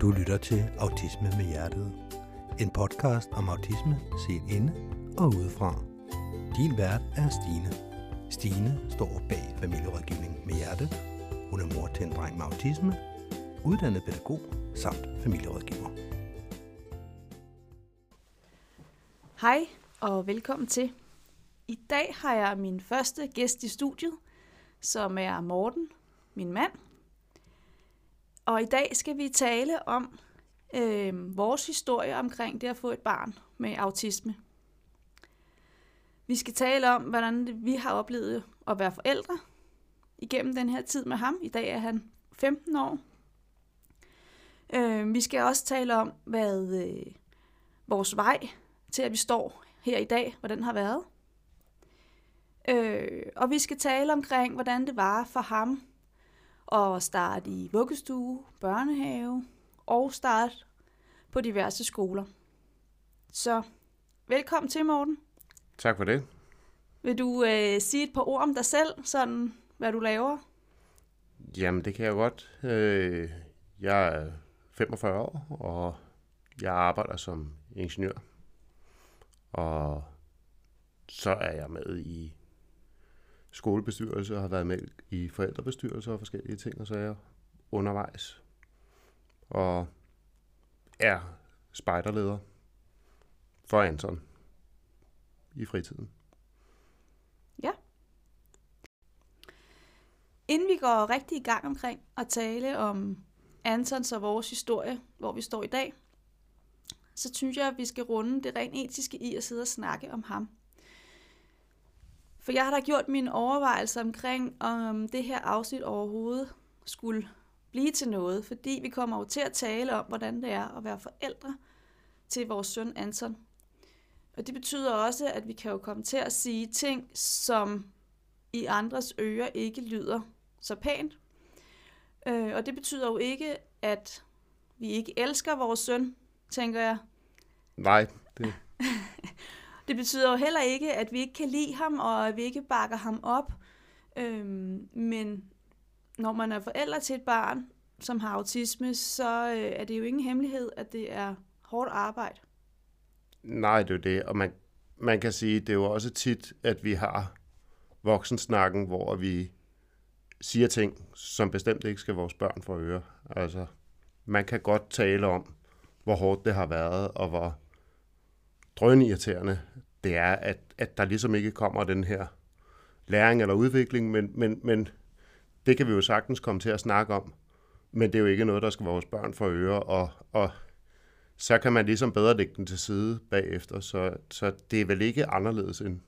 Du lytter til Autisme med Hjertet. En podcast om autisme set inde og udefra. Din vært er Stine. Stine står bag familierådgivning med hjerte. Hun er mor til en dreng med autisme, uddannet pædagog samt familierådgiver. Hej og velkommen til. I dag har jeg min første gæst i studiet, som er Morten, min mand. Og i dag skal vi tale om øh, vores historie omkring det at få et barn med autisme. Vi skal tale om, hvordan vi har oplevet at være forældre igennem den her tid med ham. I dag er han 15 år. Øh, vi skal også tale om, hvad øh, vores vej til, at vi står her i dag, hvordan har været. Øh, og vi skal tale omkring, hvordan det var for ham at starte i vuggestue, børnehave og starte på diverse skoler. Så velkommen til, Morten. Tak for det. Vil du øh, sige et par ord om dig selv, sådan hvad du laver? Jamen, det kan jeg godt. Øh, jeg er 45 år, og jeg arbejder som ingeniør. Og så er jeg med i skolebestyrelse og har været med i forældrebestyrelser og forskellige ting og sager undervejs. Og er spejderleder for Anton i fritiden. Ja. Inden vi går rigtig i gang omkring at tale om Antons og vores historie, hvor vi står i dag, så synes jeg, at vi skal runde det rent etiske i at sidde og snakke om ham. For jeg har da gjort mine overvejelser omkring, om det her afsnit overhovedet skulle blive til noget, fordi vi kommer jo til at tale om, hvordan det er at være forældre til vores søn Anton. Og det betyder også, at vi kan jo komme til at sige ting, som i andres ører ikke lyder så pænt. Øh, og det betyder jo ikke, at vi ikke elsker vores søn, tænker jeg. Nej, det... det betyder jo heller ikke, at vi ikke kan lide ham, og at vi ikke bakker ham op. Øhm, men når man er forældre til et barn, som har autisme, så øh, er det jo ingen hemmelighed, at det er hårdt arbejde. Nej, det er jo det. Og man, man kan sige, det er jo også tit, at vi har voksensnakken, hvor vi siger ting, som bestemt ikke skal vores børn få øre. Altså, man kan godt tale om, hvor hårdt det har været, og hvor drønirriterende det er, at, at der ligesom ikke kommer den her læring eller udvikling, men, men, men det kan vi jo sagtens komme til at snakke om, men det er jo ikke noget, der skal vores børn få øre, og, og så kan man ligesom bedre lægge den til side bagefter, så, så det er vel ikke anderledes end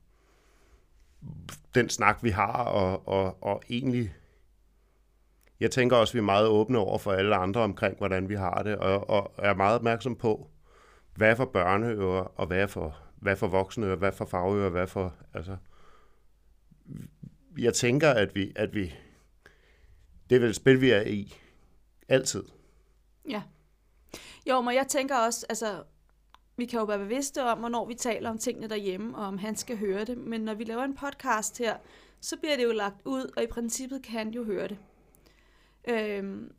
den snak, vi har, og, og, og egentlig, jeg tænker også, at vi er meget åbne over for alle andre omkring, hvordan vi har det, og, og er meget opmærksom på, hvad er for børneører, og hvad er for, hvad er for voksne, hvad er for fagører, hvad er for, altså, jeg tænker, at vi, at vi, det er vel et spil, vi er i, altid. Ja. Jo, men jeg tænker også, altså, vi kan jo være bevidste om, hvornår vi taler om tingene derhjemme, og om han skal høre det. Men når vi laver en podcast her, så bliver det jo lagt ud, og i princippet kan han jo høre det. Øhm,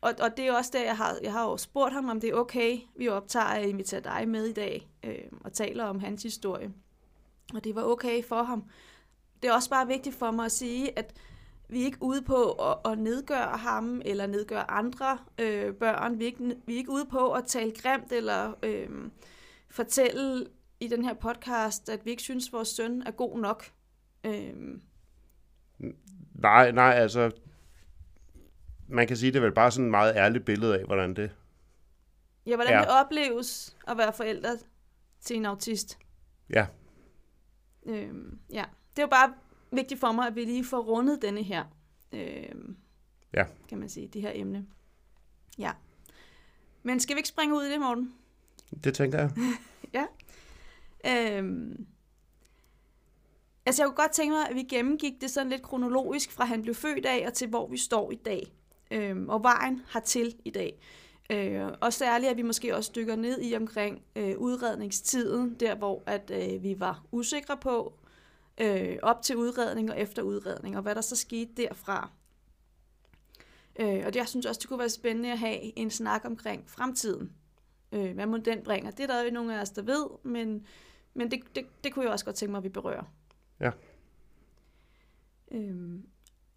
og, og det er også der, jeg har, jeg har jo spurgt ham, om det er okay, vi optager at invitere dig med i dag, øh, og taler om hans historie. Og det var okay for ham. Det er også bare vigtigt for mig at sige, at vi er ikke ude på at, at nedgøre ham eller nedgøre andre øh, børn. Vi er, ikke, vi er ikke ude på at tale grimt eller øh, fortælle i den her podcast, at vi ikke synes, at vores søn er god nok. Øh. Nej, nej, altså man kan sige, det er vel bare sådan et meget ærligt billede af, hvordan det Ja, hvordan ja. det opleves at være forældre til en autist. Ja. Øh, ja, det er jo bare vigtigt for mig, at vi lige får rundet denne her, øh, ja. kan man sige, det her emne. Ja. Men skal vi ikke springe ud i det, Morten? Det tænker jeg. ja. Øhm, altså, jeg kunne godt tænke mig, at vi gennemgik det sådan lidt kronologisk fra han blev født af og til hvor vi står i dag. Øhm, og vejen til i dag. Øh, og særligt, at vi måske også dykker ned i omkring øh, udredningstiden, der hvor at øh, vi var usikre på, øh, op til udredning og efter udredning, og hvad der så skete derfra. Øh, og det, jeg synes også, det kunne være spændende at have en snak omkring fremtiden. Øh, hvad må den bringer? Det er der jo nogle af os, der ved, men, men det, det, det kunne jeg også godt tænke mig, at vi berører. Ja. Øhm,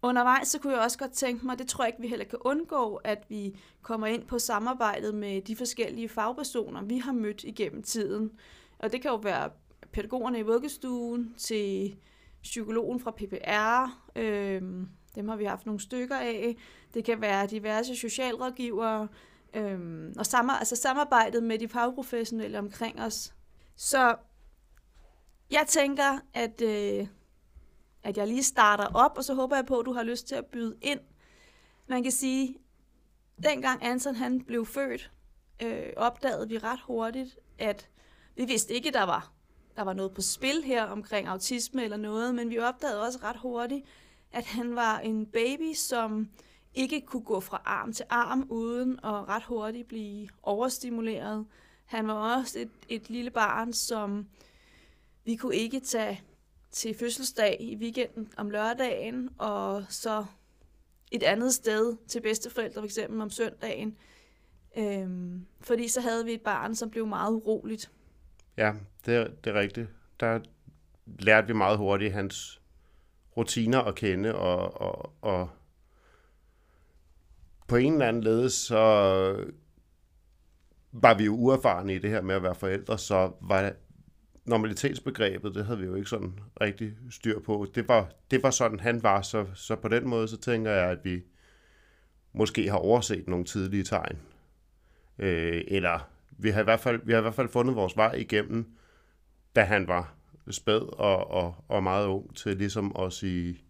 undervejs så kunne jeg også godt tænke mig, det tror jeg ikke, vi heller kan undgå, at vi kommer ind på samarbejdet med de forskellige fagpersoner, vi har mødt igennem tiden. Og det kan jo være pædagogerne i vuggestuen, til psykologen fra PPR, øhm, dem har vi haft nogle stykker af. Det kan være diverse socialrådgivere, øhm, og sammen, altså samarbejdet med de fagprofessionelle omkring os. Så jeg tænker, at, øh, at jeg lige starter op, og så håber jeg på, at du har lyst til at byde ind. Man kan sige, dengang Anton han blev født, øh, opdagede vi ret hurtigt, at vi vidste ikke, der var, der var noget på spil her omkring autisme eller noget, men vi opdagede også ret hurtigt, at han var en baby, som ikke kunne gå fra arm til arm uden at ret hurtigt blive overstimuleret. Han var også et, et lille barn, som vi kunne ikke tage til fødselsdag i weekenden om lørdagen, og så et andet sted til bedsteforældre, for eksempel om søndagen. Øhm, fordi så havde vi et barn, som blev meget uroligt. Ja, det er, det er rigtigt. Der lærte vi meget hurtigt hans rutiner at kende, og, og, og på en eller anden led, så var vi jo uerfarne i det her med at være forældre, så var normalitetsbegrebet, det havde vi jo ikke sådan rigtig styr på. Det var, det var sådan, han var, så, så på den måde, så tænker jeg, at vi måske har overset nogle tidlige tegn. Øh, eller vi har, i hvert fald, vi har i hvert fald fundet vores vej igennem, da han var spæd og, og, og meget ung til ligesom at sige,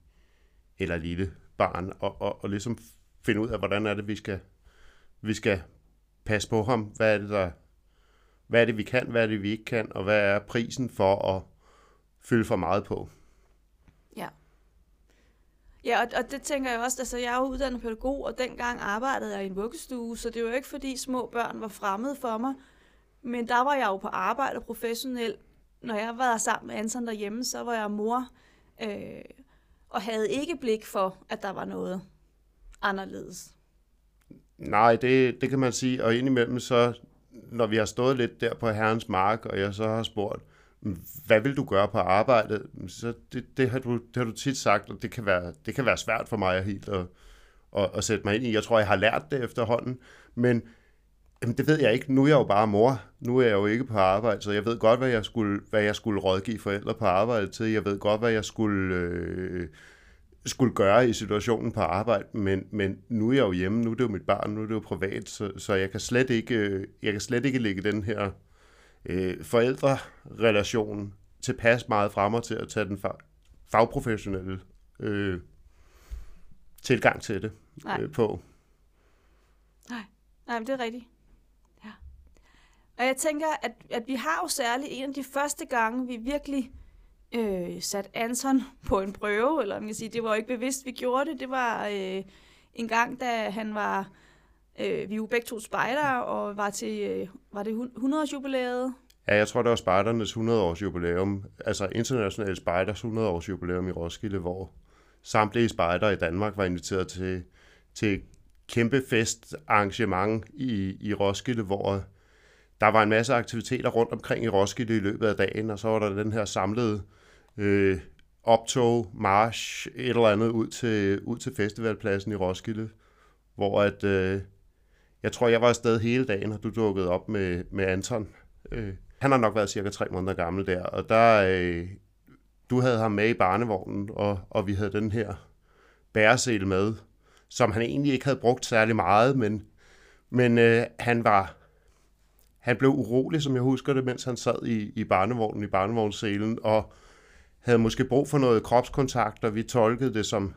eller lille barn, og, og, og ligesom finde ud af, hvordan er det, vi skal, vi skal passe på ham. Hvad er det, der, hvad er det, vi kan, hvad er det, vi ikke kan, og hvad er prisen for at fylde for meget på. Ja. Ja, og, og det tænker jeg også, altså jeg er jo uddannet pædagog, og dengang arbejdede jeg i en vuggestue, så det var jo ikke fordi små børn var fremmede for mig, men der var jeg jo på arbejde professionelt. Når jeg var sammen med Anton derhjemme, så var jeg mor, øh, og havde ikke blik for, at der var noget anderledes. Nej, det, det kan man sige, og indimellem så, når vi har stået lidt der på herrens mark, og jeg så har spurgt, hvad vil du gøre på arbejdet? Så det, det, har, du, det har du tit sagt, og det kan være, det kan være svært for mig helt at, at, at sætte mig ind i. Jeg tror, jeg har lært det efterhånden, men jamen, det ved jeg ikke. Nu er jeg jo bare mor. Nu er jeg jo ikke på arbejde, så jeg ved godt, hvad jeg skulle, hvad jeg skulle rådgive forældre på arbejde til. Jeg ved godt, hvad jeg skulle... Øh, skulle gøre i situationen på arbejde, men, men nu er jeg jo hjemme, nu er det jo mit barn, nu er det jo privat, så, så jeg, kan slet ikke, jeg kan slet ikke lægge den her øh, forældrerelation tilpas meget frem til at tage den fagprofessionelle øh, tilgang til det Nej. øh, på. Nej, Nej men det er rigtigt. Ja. Og jeg tænker, at, at vi har jo særligt en af de første gange, vi virkelig øh, sat Anton på en prøve, eller man kan sige, det var jo ikke bevidst, vi gjorde det. Det var øh, en gang, da han var, øh, vi var begge to spejder, og var til, øh, var det 100-års jubilæet? Ja, jeg tror, det var spejdernes 100-års jubilæum, altså internationale spejders 100-års jubilæum i Roskilde, hvor samtlige spejder i Danmark var inviteret til, til kæmpe festarrangement i, i Roskilde, hvor der var en masse aktiviteter rundt omkring i Roskilde i løbet af dagen, og så var der den her samlede øh, optog, march, et eller andet ud til, ud til festivalpladsen i Roskilde, hvor at, øh, jeg tror, jeg var afsted hele dagen, og du dukkede op med, med Anton. Øh, han har nok været cirka tre måneder gammel der, og der, øh, du havde ham med i barnevognen, og, og vi havde den her bæresel med, som han egentlig ikke havde brugt særlig meget, men, men øh, han var han blev urolig, som jeg husker det, mens han sad i, i barnevognen, i barnevognsselen, og havde måske brug for noget kropskontakt, og vi tolkede det som,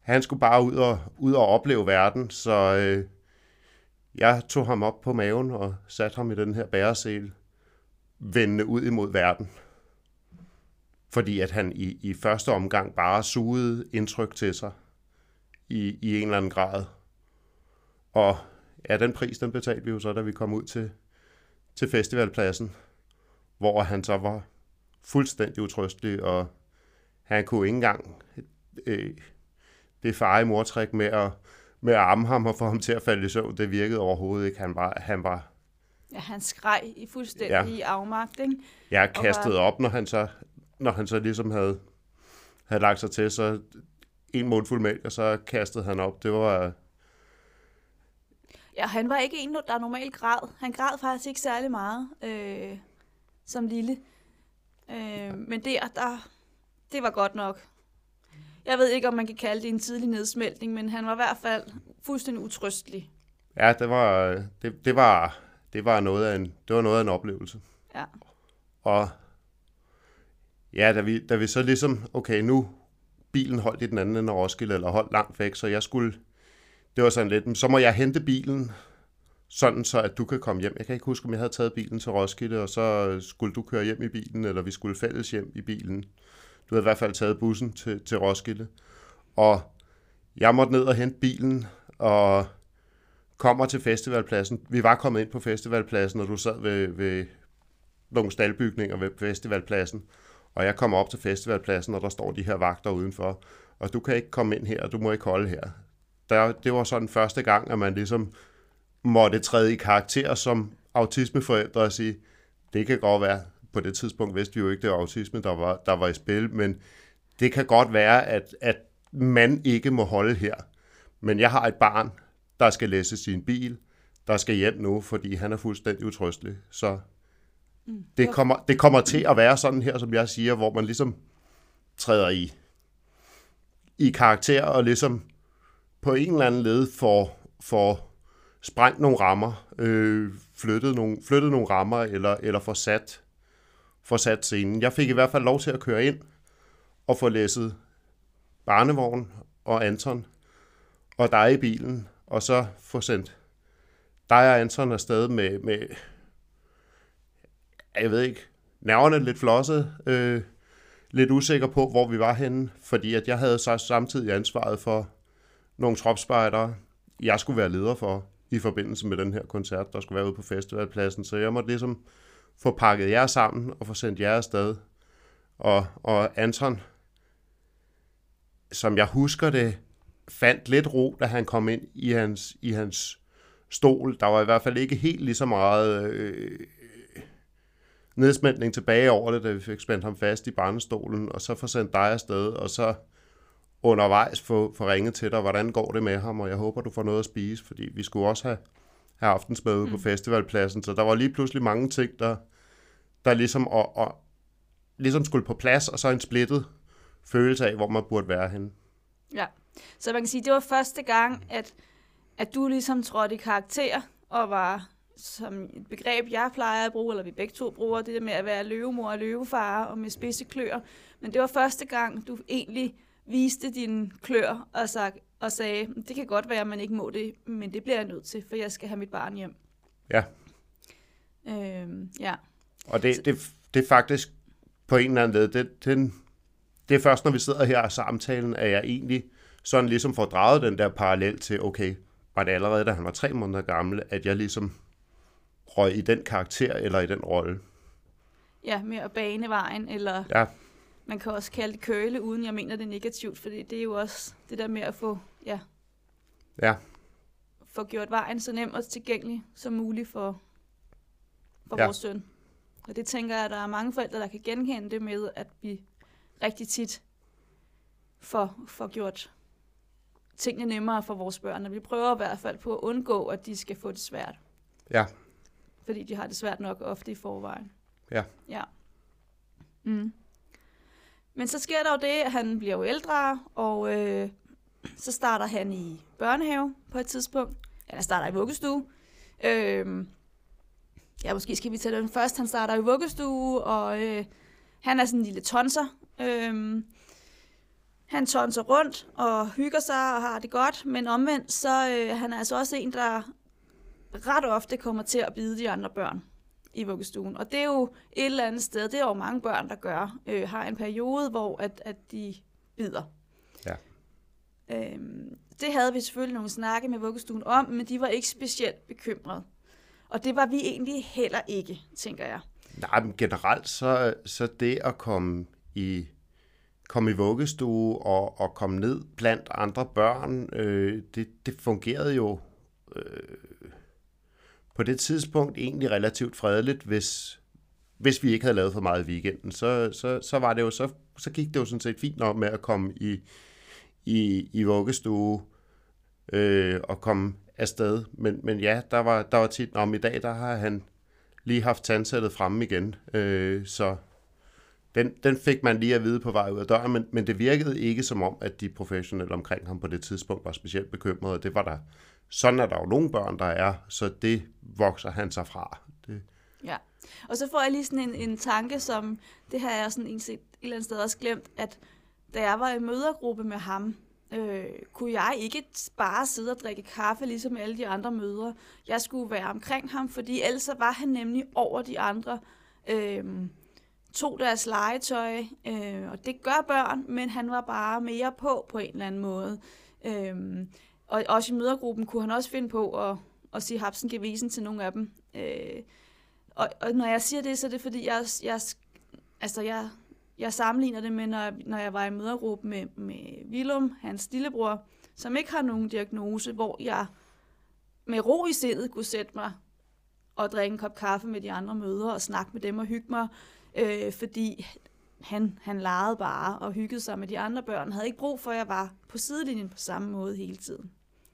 han skulle bare ud og, ud og opleve verden, så øh, jeg tog ham op på maven og satte ham i den her bæresel, vendende ud imod verden. Fordi at han i, i første omgang bare sugede indtryk til sig i, i en eller anden grad. Og ja, den pris, den betalte vi jo så, da vi kom ud til, til festivalpladsen, hvor han så var fuldstændig utrystelig, og han kunne ikke engang øh, det far i mortræk med at, med at arme ham og få ham til at falde i søvn, det virkede overhovedet ikke. Han var, han var Ja, han skreg i fuldstændig Ja. afmagt, ikke? jeg Og kastet var- op, når han så, når han så ligesom havde, havde lagt sig til, så en mundfuld mælk, og så kastede han op. Det var, Ja, han var ikke en, der normalt græd. Han græd faktisk ikke særlig meget øh, som lille. Øh, men der, der, det var godt nok. Jeg ved ikke, om man kan kalde det en tidlig nedsmeltning, men han var i hvert fald fuldstændig utrøstelig. ja, det var, det, det var, det var noget af en, det var noget af en oplevelse. Ja. Og ja, da vi, da vi så ligesom, okay, nu bilen holdt i den anden ende af Roskilde, eller holdt langt væk, så jeg skulle, det var sådan lidt, "Men så må jeg hente bilen, sådan så at du kan komme hjem. Jeg kan ikke huske, om jeg havde taget bilen til Roskilde, og så øh, skulle du køre hjem i bilen, eller vi skulle fælles hjem i bilen. Du havde i hvert fald taget bussen til, til Roskilde. Og jeg måtte ned og hente bilen, og kommer til festivalpladsen. Vi var kommet ind på festivalpladsen, og du sad ved, ved nogle staldbygninger ved festivalpladsen. Og jeg kommer op til festivalpladsen, og der står de her vagter udenfor. Og du kan ikke komme ind her, og du må ikke holde her. Der, det var sådan første gang, at man ligesom måtte træde i karakter som autismeforældre og sige, det kan godt være, på det tidspunkt vidste vi jo ikke, det var autisme, der var, der var i spil, men det kan godt være, at, at man ikke må holde her. Men jeg har et barn, der skal læse sin bil, der skal hjem nu, fordi han er fuldstændig utrystelig. Så det kommer, det kommer til at være sådan her, som jeg siger, hvor man ligesom træder i, i karakter og ligesom på en eller anden led får, får sprængt nogle rammer, øh, flyttet, nogle, flyttet nogle rammer, eller, eller forsat, forsat scenen. Jeg fik i hvert fald lov til at køre ind og få læsset barnevogn og Anton og dig i bilen, og så få sendt dig og Anton afsted med, med jeg ved ikke, nerverne lidt flosset, øh, lidt usikker på, hvor vi var henne, fordi at jeg havde så samtidig ansvaret for nogle tropspejdere, jeg skulle være leder for i forbindelse med den her koncert, der skulle være ude på festivalpladsen. Så jeg måtte ligesom få pakket jer sammen og få sendt jer afsted. Og, og Anton, som jeg husker det, fandt lidt ro, da han kom ind i hans, i hans stol. Der var i hvert fald ikke helt lige så meget øh, nedsmæntning tilbage over det, da vi fik spændt ham fast i barnestolen, og så få sendt dig afsted, og så undervejs få, få ringet til dig, hvordan går det med ham, og jeg håber, du får noget at spise, fordi vi skulle også have, have aftensmad mm. på festivalpladsen, så der var lige pludselig mange ting, der, der ligesom, og, og, ligesom skulle på plads, og så en splittet følelse af, hvor man burde være henne. Ja. Så man kan sige, det var første gang, at, at du ligesom trådte i karakter og var som et begreb, jeg plejer at bruge, eller vi begge to bruger, det der med at være løvemor og løvefar og med spidse klør. Men det var første gang, du egentlig viste dine klør og, sag, og sagde, det kan godt være, at man ikke må det, men det bliver jeg nødt til, for jeg skal have mit barn hjem. Ja, Øhm, ja. og det, det, det er faktisk på en eller anden led, det, den, det er først, når vi sidder her og samtalen, at jeg egentlig sådan ligesom får draget den der parallel til, okay, var det allerede, da han var tre måneder gammel, at jeg ligesom røg i den karakter eller i den rolle. ja, med at bane vejen, eller Ja, man kan også kalde det køle, uden jeg mener det er negativt, fordi det er jo også det der med at få, ja, ja, få gjort vejen så nem og tilgængelig som muligt for, for Ja. ja. vores søn. Og det tænker jeg, at der er mange forældre, der kan genkende det med, at vi rigtig tit får, får gjort tingene nemmere for vores børn. Og vi prøver i hvert fald på at undgå, at de skal få det svært. ja, Fordi de har det svært nok ofte i forvejen. Ja. Ja. Mm. Men så sker der jo det, at han bliver jo ældre, og øh, så starter han i børnehave på et tidspunkt. Eller han starter i vuggestue. Øh, ja, måske skal vi tage den først. Han starter i vuggestue, og øh, han er sådan en lille tonser. Øh, han tonser rundt og hygger sig og har det godt, men omvendt, så øh, han er altså også en, der ret ofte kommer til at bide de andre børn i vuggestuen. Og det er jo et eller andet sted, det er jo mange børn, der gør, øh, har en periode, hvor at, at de bider. Ja. Øhm, det havde vi selvfølgelig nogle snakke med vuggestuen om, men de var ikke specielt bekymrede. Og det var vi egentlig heller ikke, tænker jeg. Nej, men generelt så, så det at komme i komme i vuggestue og, og komme ned blandt andre børn, øh, det, det fungerede jo øh, på det tidspunkt egentlig relativt fredeligt, hvis, hvis vi ikke havde lavet for meget i weekenden. Så, så, så, var det jo, så, så gik det jo sådan set fint nok med at komme i, i, i vuggestue øh, og komme afsted. Men, men ja, der var, der var tit, om i dag, der har han lige haft tandsættet fremme igen. Øh, så den, den fik man lige at vide på vej ud af døren, men, men det virkede ikke som om, at de professionelle omkring ham på det tidspunkt var specielt bekymrede. Det var der. Sådan er der jo nogle børn, der er, så det vokser han sig fra. Det. Ja, og så får jeg lige sådan en, en tanke, som det her jeg sådan en, et eller andet sted også glemt, at da jeg var i mødergruppe med ham, øh, kunne jeg ikke bare sidde og drikke kaffe, ligesom alle de andre mødre. Jeg skulle være omkring ham, fordi ellers var han nemlig over de andre, øh, tog deres legetøj, øh, og det gør børn, men han var bare mere på på en eller anden måde. Øh, og også i mødergruppen kunne han også finde på at, at sige hapsen gevisen til nogle af dem. Øh, og, og når jeg siger det, så er det fordi, jeg, jeg, altså jeg jeg sammenligner det med, når, når jeg var i mødergruppe med, med Willum, hans lillebror, som ikke har nogen diagnose, hvor jeg med ro i sindet kunne sætte mig og drikke en kop kaffe med de andre mødre og snakke med dem og hygge mig, øh, fordi han, han legede bare og hyggede sig med de andre børn. Havde ikke brug for, at jeg var på sidelinjen på samme måde hele tiden.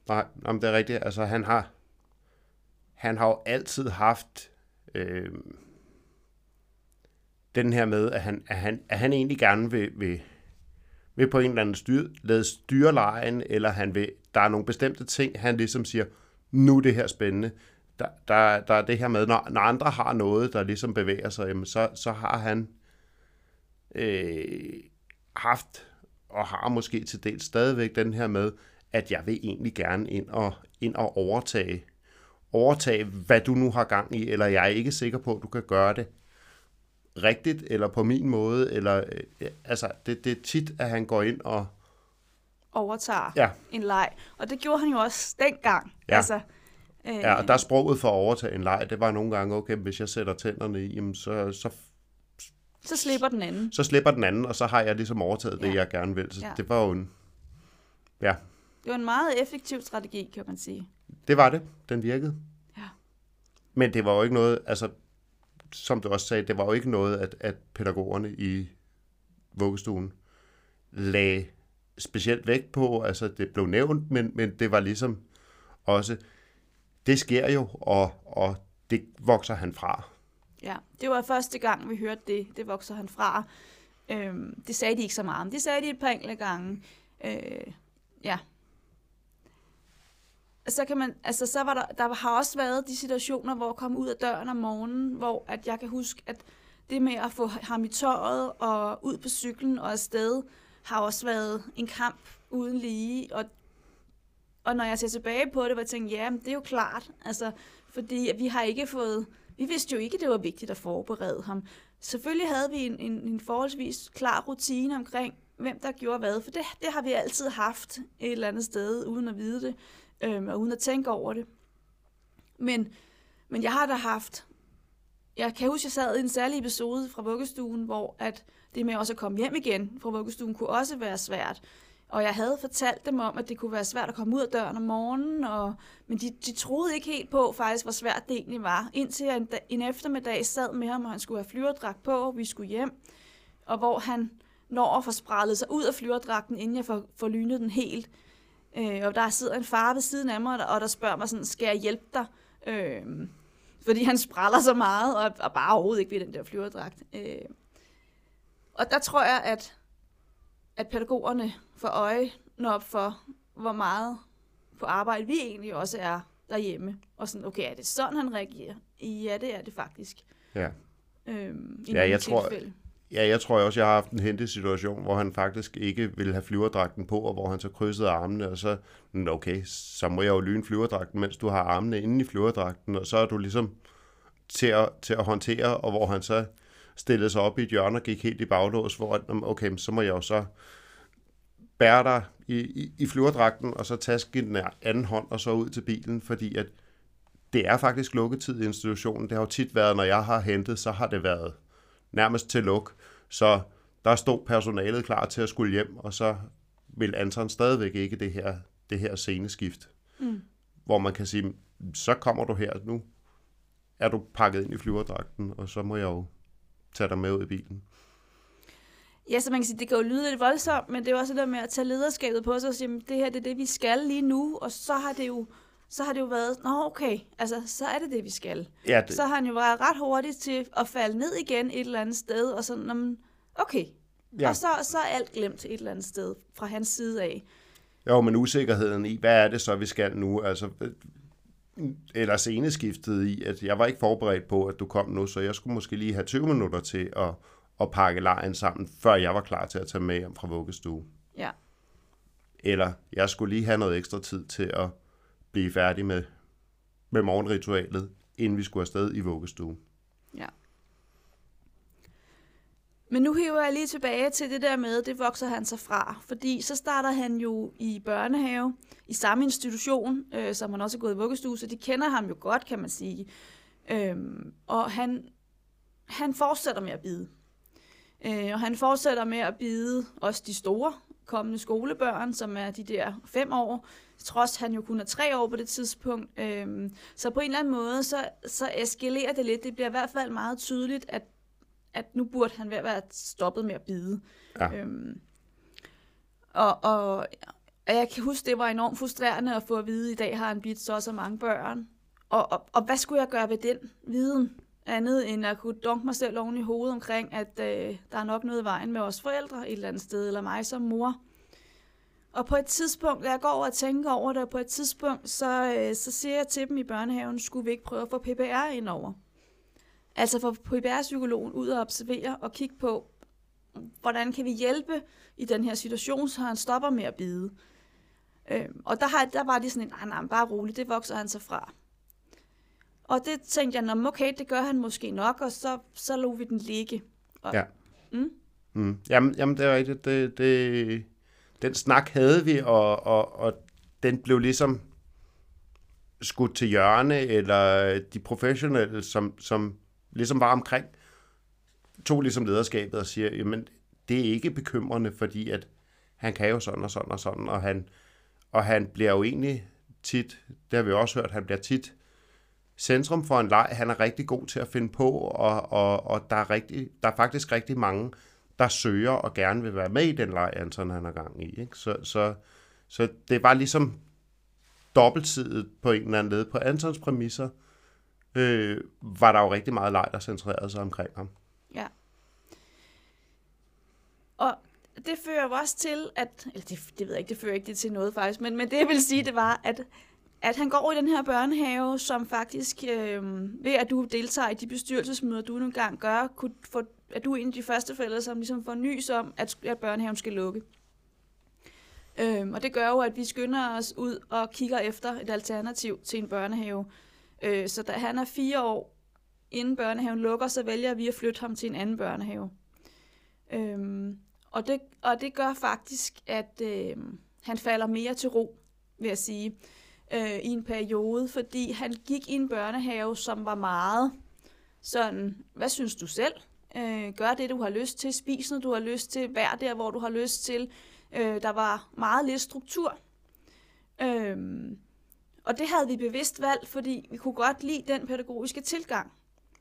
Nej, det er rigtigt. Altså, han har, han har jo altid haft øh, den her med, at han, at han, at han egentlig gerne vil, vil, vil på en eller anden styr, lade styre lejen, eller han vil, der er nogle bestemte ting, han ligesom siger, nu er det her spændende. Der, der, der er det her med, når, når andre har noget, der ligesom bevæger sig, jamen så, så har han øh, haft, og har måske til dels stadigvæk den her med, at jeg vil egentlig gerne ind og, ind og overtage, overtage, hvad du nu har gang i, eller jeg er ikke sikker på, at du kan gøre det rigtigt, eller på min måde, eller øh, altså, det, det er tit, at han går ind og overtager ja. en leg. Og det gjorde han jo også dengang. Ja. Altså, øh, ja, og der er sproget for at overtage en leg, det var nogle gange, okay, hvis jeg sætter tænderne i, jamen, så, så så slipper den anden. Så slipper den anden, og så har jeg ligesom overtaget ja. det, jeg gerne vil. Så ja. det var jo en... Ja. Det var en meget effektiv strategi, kan man sige. Det var det. Den virkede. Ja. Men det var jo ikke noget... Altså, som du også sagde, det var jo ikke noget, at, at pædagogerne i vuggestuen lagde specielt vægt på. Altså, det blev nævnt, men, men det var ligesom også, det sker jo, og, og det vokser han fra. Ja, det var første gang, vi hørte det. Det vokser han fra. Øhm, det sagde de ikke så meget om. Det sagde de et par enkelte gange. Øh, ja, så kan man, altså så var der, der har også været de situationer, hvor jeg kom ud af døren om morgenen, hvor at jeg kan huske, at det med at få ham i tøjet og ud på cyklen og afsted, har også været en kamp uden lige. Og, og når jeg ser tilbage på det, var jeg tænkt, ja, det er jo klart, altså, fordi vi har ikke fået, vi vidste jo ikke, det var vigtigt at forberede ham. Selvfølgelig havde vi en, en, en forholdsvis klar rutine omkring, hvem der gjorde hvad, for det, det har vi altid haft et eller andet sted, uden at vide det øhm, og uden at tænke over det. Men, men jeg har da haft, jeg kan huske, jeg sad i en særlig episode fra vuggestuen, hvor at det med også at komme hjem igen fra vuggestuen kunne også være svært. Og jeg havde fortalt dem om, at det kunne være svært at komme ud af døren om morgenen, og, men de, de troede ikke helt på faktisk, hvor svært det egentlig var. Indtil jeg en, en eftermiddag sad med ham, og han skulle have flyverdragt på, og vi skulle hjem. Og hvor han når at få sig ud af flyverdragten, inden jeg får, får lynet den helt. Øh, og der sidder en far ved siden af mig, og der spørger mig sådan, skal jeg hjælpe dig? Øh, fordi han spræller så meget, og, og bare overhovedet ikke ved den der flyverdragt. Øh, og der tror jeg, at, at pædagogerne får øje op for, hvor meget på arbejde vi egentlig også er derhjemme. Og sådan, okay, er det sådan, han reagerer? Ja, det er det faktisk. Ja. Øhm, ja, jeg tror, tilfælde. Ja, jeg tror også, jeg har haft en hente situation, hvor han faktisk ikke ville have flyverdragten på, og hvor han så krydsede armene, og så, okay, så må jeg jo lyne flyverdragten, mens du har armene inde i flyverdragten, og så er du ligesom til at, til at håndtere, og hvor han så stillede sig op i et hjørne og gik helt i baglås, hvor, okay, så må jeg jo så bære dig i, i, i flyverdragten, og så taske den anden hånd, og så ud til bilen, fordi at det er faktisk lukketid i institutionen. Det har jo tit været, når jeg har hentet, så har det været nærmest til luk. Så der stod personalet klar til at skulle hjem, og så vil Anton stadigvæk ikke det her, det her sceneskift. Mm. Hvor man kan sige, så kommer du her nu, er du pakket ind i flyverdragten, og så må jeg jo tage dig med ud i bilen. Ja, så man kan sige, det kan jo lyde lidt voldsomt, men det er jo også det der med at tage lederskabet på sig og sige, det her det er det, vi skal lige nu, og så har det jo, så har det jo været, nå okay, altså så er det det, vi skal. Ja, det, Så har han jo været ret hurtigt til at falde ned igen et eller andet sted, og sådan, "Nå, men, okay. Ja. Og så, så er alt glemt et eller andet sted fra hans side af. Jo, men usikkerheden i, hvad er det så, vi skal nu? Altså, eller sceneskiftet i, at jeg var ikke forberedt på, at du kom nu, så jeg skulle måske lige have 20 minutter til at, at pakke lejen sammen, før jeg var klar til at tage med hjem fra vuggestue. Ja. Eller jeg skulle lige have noget ekstra tid til at blive færdige med, med morgenritualet, inden vi skulle afsted i vuggestue. Ja. Men nu hiver jeg lige tilbage til det der med, det vokser han sig fra. Fordi så starter han jo i børnehave, i samme institution, øh, som han også er gået i vuggestue, så de kender ham jo godt, kan man sige. Øhm, og han, han fortsætter med at bide. Øh, og han fortsætter med at bide også de store kommende skolebørn, som er de der fem år, trods han jo kun er tre år på det tidspunkt. Øhm, så på en eller anden måde, så, så eskalerer det lidt. Det bliver i hvert fald meget tydeligt, at, at nu burde han være stoppet med at bide. Ja. Øhm, og, og, og jeg kan huske, det var enormt frustrerende at få at vide, at i dag har han bidt så og så mange børn. Og, og, og hvad skulle jeg gøre ved den viden? Andet end at kunne dunke mig selv oven i hovedet omkring, at øh, der er nok noget i vejen med os forældre et eller andet sted, eller mig som mor. Og på et tidspunkt, jeg går over og tænker over det, og på et tidspunkt, så, øh, så siger jeg til dem i børnehaven, skulle vi ikke prøve at få PPR ind over? Altså få PPR-psykologen ud og observere og kigge på, hvordan kan vi hjælpe i den her situation, så han stopper med at bide. Øh, og der, har, der var de sådan en, nej, nej, bare roligt, det vokser han sig fra. Og det tænkte jeg, "Nå, okay, det gør han måske nok, og så, så lå vi den ligge. Og, Ja. Mm. Mm. Jamen, jamen, det er rigtigt. Det, det, den snak havde vi, og, og, og den blev ligesom skudt til hjørne, eller de professionelle, som, som ligesom var omkring, tog ligesom lederskabet og siger, jamen, det er ikke bekymrende, fordi at han kan jo sådan og sådan og sådan, og han, og han bliver jo egentlig tit, det har vi også hørt, han bliver tit centrum for en leg. Han er rigtig god til at finde på, og, og, og der, er rigtig, der er faktisk rigtig mange, der søger og gerne vil være med i den leg, Anton han har gang i. Ikke? Så, så, så det var ligesom dobbeltsidet på en eller anden led. På Antons præmisser øh, var der jo rigtig meget leg, der centrerede sig omkring ham. Ja. Og det fører jo også til, at, eller det, det ved jeg ikke, det fører ikke det til noget faktisk, men, men det jeg vil sige, det var, at, at han går i den her børnehave, som faktisk, øh, ved at du deltager i de bestyrelsesmøder, du nogle gang gør, kunne få, at du er en af de første forældre, som ligesom får nys om, at, at børnehaven skal lukke. Øhm, og det gør jo, at vi skynder os ud og kigger efter et alternativ til en børnehave. Øh, så da han er fire år, inden børnehaven lukker, så vælger vi at flytte ham til en anden børnehave. Øhm, og, det, og det gør faktisk, at øh, han falder mere til ro, vil jeg sige, øh, i en periode, fordi han gik i en børnehave, som var meget sådan, hvad synes du selv? Øh, gør det, du har lyst til, spis noget, du har lyst til, vær der, hvor du har lyst til. Øh, der var meget lidt struktur. Øhm, og det havde vi bevidst valgt, fordi vi kunne godt lide den pædagogiske tilgang.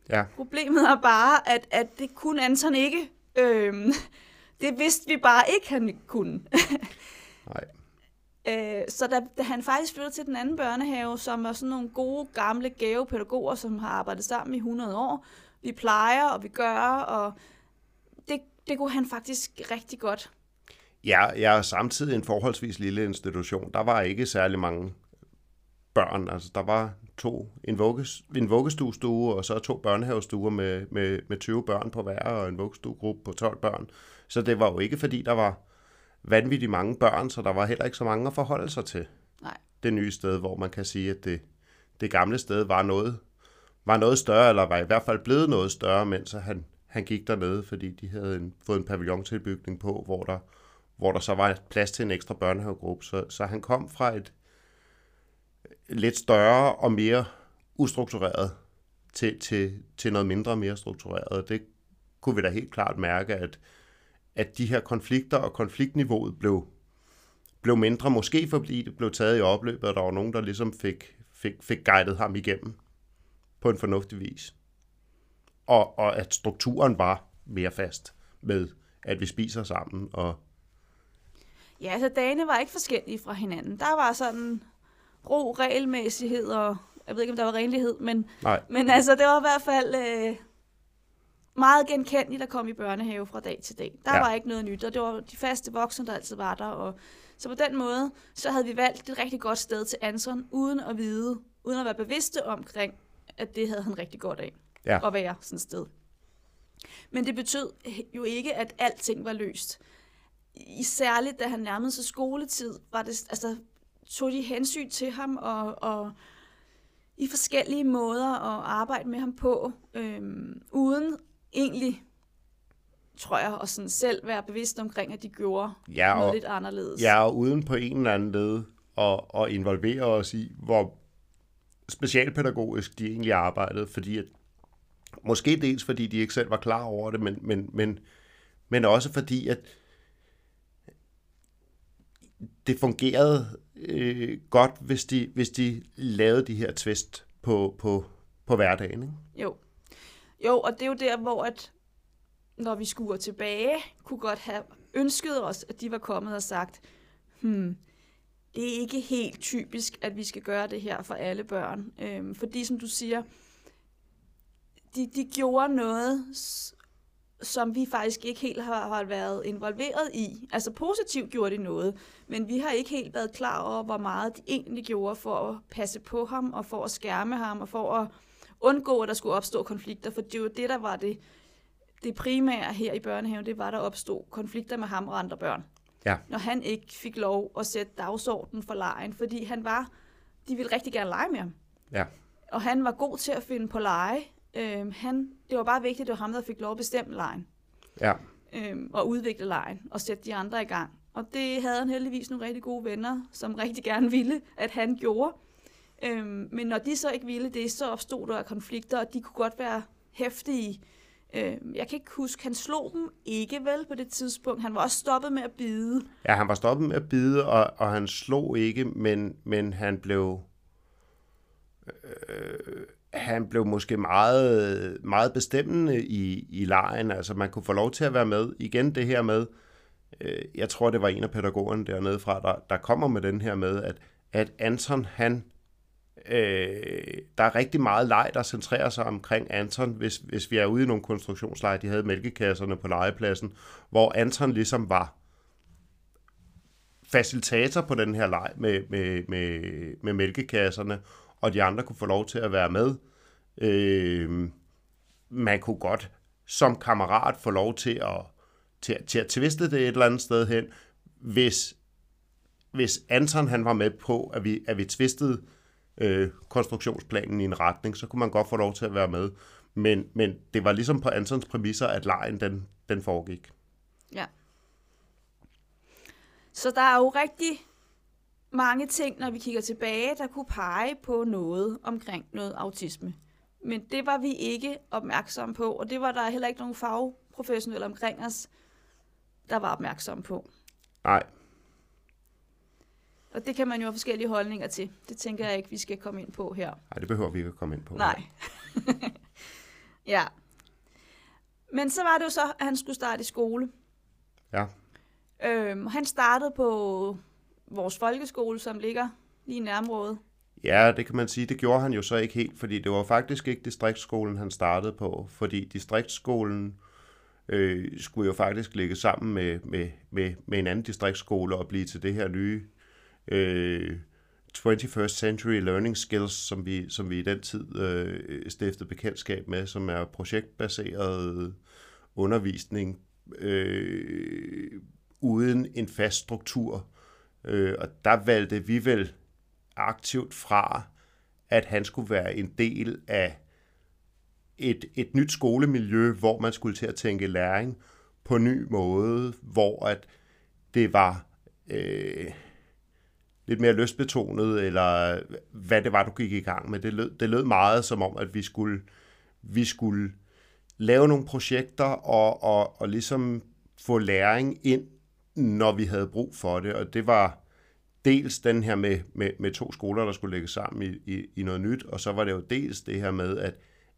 Ja, Problemet er bare, at, at det kunne Anton ikke. Øhm, det vidste vi bare ikke, han kunne. nej. Øh, så da, da han faktisk flyttede til den anden børnehave, som er sådan nogle gode, gamle, gave pædagoger, som har arbejdet sammen i 100 år. Vi plejer, og vi gør, og det, det kunne han faktisk rigtig godt. Ja, jeg er samtidig en forholdsvis lille institution. Der var ikke særlig mange børn. Altså, der var to, en, vugges, en vuggestuestue, og så to børnehavestuer med, med, med 20 børn på hver, og en vuggestuegruppe på 12 børn. Så det var jo ikke, fordi der var vanvittigt mange børn, så der var heller ikke så mange at forholde sig til. Nej. Det nye sted, hvor man kan sige, at det, det gamle sted var noget, var noget større, eller var i hvert fald blevet noget større, mens han, han gik dernede, fordi de havde en, fået en pavillontilbygning på, hvor der, hvor der så var plads til en ekstra børnehavegruppe. Så, så han kom fra et lidt større og mere ustruktureret til, til, til noget mindre og mere struktureret. Det kunne vi da helt klart mærke, at, at de her konflikter og konfliktniveauet blev, blev mindre, måske fordi det blev taget i opløbet, og der var nogen, der ligesom fik, fik, fik guidet ham igennem på en fornuftig vis. Og, og at strukturen var mere fast med, at vi spiser sammen. Og... Ja, altså dagene var ikke forskellige fra hinanden. Der var sådan ro, regelmæssighed og jeg ved ikke, om der var renlighed, men, Nej. men altså, det var i hvert fald øh, meget genkendeligt at komme i børnehave fra dag til dag. Der Ja. var ikke noget nyt, og det var de faste voksne, der altid var der. Og, så på den måde, så havde vi valgt et rigtig godt sted til Anson, uden at vide, uden at være bevidste omkring, at det havde han rigtig godt af Ja. at være sådan et sted. Men det betød jo ikke, at alting var løst. I særligt, da han nærmede sig skoletid, var det, altså, tog de hensyn til ham, og, og i forskellige måder at arbejde med ham på, øhm, uden egentlig, tror jeg, at sådan selv være bevidst omkring, at de gjorde Ja, noget og, lidt anderledes. ja, og uden på en eller anden led at, at involvere os i, hvor specialpædagogisk de egentlig arbejdede, fordi at, måske dels fordi de ikke selv var klar over det, men, men, men, men også fordi, at det fungerede øh, godt, hvis de, hvis de lavede de her twist på, på, på hverdagen. Ikke? Jo. Jo, og det er jo der, hvor at, når vi skuer tilbage, kunne godt have ønsket os, at de var kommet og sagt, hmm, det er ikke helt typisk, at vi skal gøre det her for alle børn. Øhm, fordi, som du siger, de, de gjorde noget, som vi faktisk ikke helt har, har været involveret i. Altså positivt gjorde de noget, men vi har ikke helt været klar over, hvor meget de egentlig gjorde for at passe på ham, og for at skærme ham, og for at undgå, at der skulle opstå konflikter, for det var det, der var det, det primære her i børnehaven, det var, der opstod konflikter med ham og andre børn. Ja. Når han ikke fik lov at sætte dagsordenen for lejen, fordi han var, de ville rigtig gerne lege med ham. Ja. Og han var god til at finde på lege. Øhm, han, det var bare vigtigt, at det var ham, der fik lov at bestemme lejen. Ja. Øhm, og udvikle lejen og sætte de andre i gang. Og det havde han heldigvis nogle rigtig gode venner, som rigtig gerne ville, at han gjorde. Øhm, men når de så ikke ville det, så opstod der konflikter, og de kunne godt være hæftige. Øhm, jeg kan ikke huske, han slog dem ikke vel på det tidspunkt. Han var også stoppet med at bide. Ja, han var stoppet med at bide, og, og han slog ikke, men, men han blev... Øh, han blev måske meget, meget bestemmende i, i lejen. Altså, man kunne få lov til at være med. Igen det her med, øh, jeg tror, det var en af pædagogerne dernede fra, der, der kommer med den her med, at, at Anton, han... Øh, der er rigtig meget leg, der centrerer sig omkring Anton, hvis, hvis vi er ude i nogle konstruktionsleje. De havde mælkekasserne på legepladsen, hvor Anton ligesom var facilitator på den her leg med, med, med, med mælkekasserne, og de andre kunne få lov til at være med. Øh, man kunne godt som kammerat få lov til at, til, til at tviste det et eller andet sted hen, hvis, hvis Anton han var med på, at vi, at vi tvistede øh, konstruktionsplanen i en retning, så kunne man godt få lov til at være med. Men, men det var ligesom på Antons præmisser, at lejen den, den foregik. Ja. Så der er jo rigtig mange ting, når vi kigger tilbage, der kunne pege på noget omkring noget autisme. Men det var vi ikke opmærksomme på, og det var der heller ikke nogen fagprofessionelle omkring os, der var opmærksomme på. Nej, Og det kan man jo have forskellige holdninger til. Det tænker jeg ikke, vi skal komme ind på her. nej, det behøver vi ikke at komme ind på. Nej. ja. Men så var det jo så, at han skulle starte i skole. Ja. Øhm, han startede på vores folkeskole, som ligger lige i nærområdet. Ja, det kan man sige. Det gjorde han jo så ikke helt, fordi det var faktisk ikke distriktsskolen, han startede på. Fordi distriktsskolen øh, skulle jo faktisk ligge sammen med, med, med, med en anden distriktsskole og blive til det her nye øh, 21st Century Learning Skills, som vi, som vi i den tid øh, stiftede bekendtskab med, som er projektbaseret undervisning øh, uden en fast struktur. Øh, og der valgte vi vel aktivt fra, at han skulle være en del af et, et nyt skolemiljø, hvor man skulle til at tænke læring på en ny måde, hvor at det var øh, lidt mere lystbetonet, eller hvad det var, du gik i gang med. Det lød, det lød meget som om, at vi skulle, vi skulle lave nogle projekter og, og, og ligesom få læring ind, når vi havde brug for det. Og det var dels den her med, med, med to skoler, der skulle lægges sammen i, i, i noget nyt, og så var det jo dels det her med, at,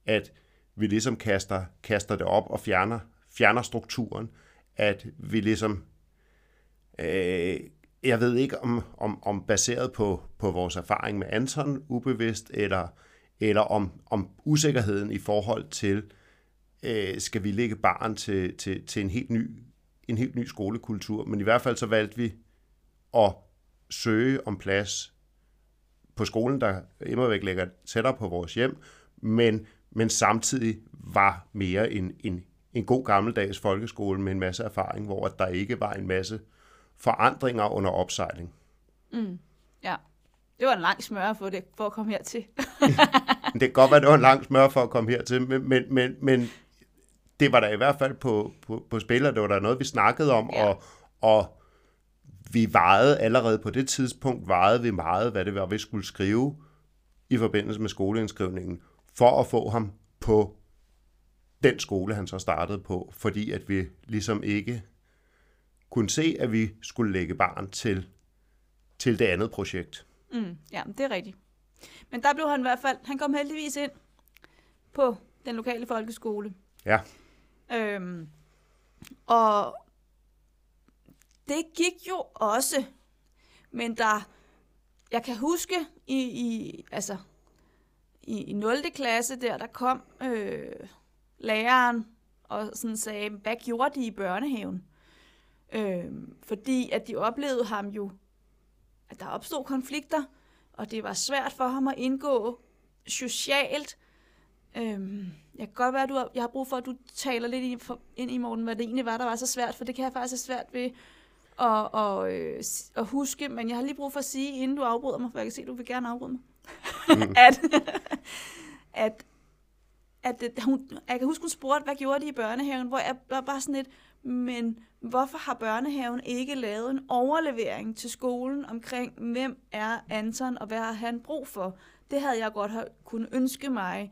at vi ligesom kaster, kaster det op og fjerner, fjerner strukturen, at vi ligesom, øh, jeg ved ikke om, om, om baseret på, på vores erfaring med Anton ubevidst, eller, eller om, om usikkerheden i forhold til, øh, skal vi lægge barn til, til, til en helt ny en helt ny skolekultur, men i hvert fald så valgte vi at søge om plads på skolen, der immer væk ligger tættere på vores hjem, men, men samtidig var mere en, en, en god gammeldags folkeskole med en masse erfaring, hvor der ikke var en masse forandringer under opsejling. Mm. Ja, det var en lang smør for, det, for at komme hertil. det kan godt være, det var en lang smør for at komme hertil, men, men, men, men det var der i hvert fald på, på, på spil, og det var der noget, vi snakkede om, ja. og, og vi vejede allerede på det tidspunkt, vejede vi meget, hvad det var, vi skulle skrive i forbindelse med skoleindskrivningen, for at få ham på den skole, han så startede på, fordi at vi ligesom ikke kunne se, at vi skulle lægge barn til, til det andet projekt. Mm, ja, det er rigtigt. Men der blev han i hvert fald, han kom heldigvis ind på den lokale folkeskole. Ja. Øhm, og det gik jo også, men der, jeg kan huske i, i altså, i, i 0. klasse der, der kom øh, læreren og sådan sagde, hvad gjorde de i børnehaven? Øh, fordi at de oplevede ham jo, at der opstod konflikter, og det var svært for ham at indgå socialt. Øh, jeg kan godt være, at du har, jeg har brug for, at du taler lidt ind i morgen, hvad det egentlig var, der var så svært, for det kan jeg faktisk have svært ved at, og, øh, at huske, men jeg har lige brug for at sige, inden du afbryder mig, for jeg kan se, at du vil gerne afbryde mig, mm. at, at, at, at hun, jeg kan huske, hun spurgte, hvad gjorde de i børnehaven, hvor jeg var bare sådan lidt, men hvorfor har børnehaven ikke lavet en overlevering til skolen omkring, hvem er Anton, og hvad har han brug for? Det havde jeg godt kunne ønske mig,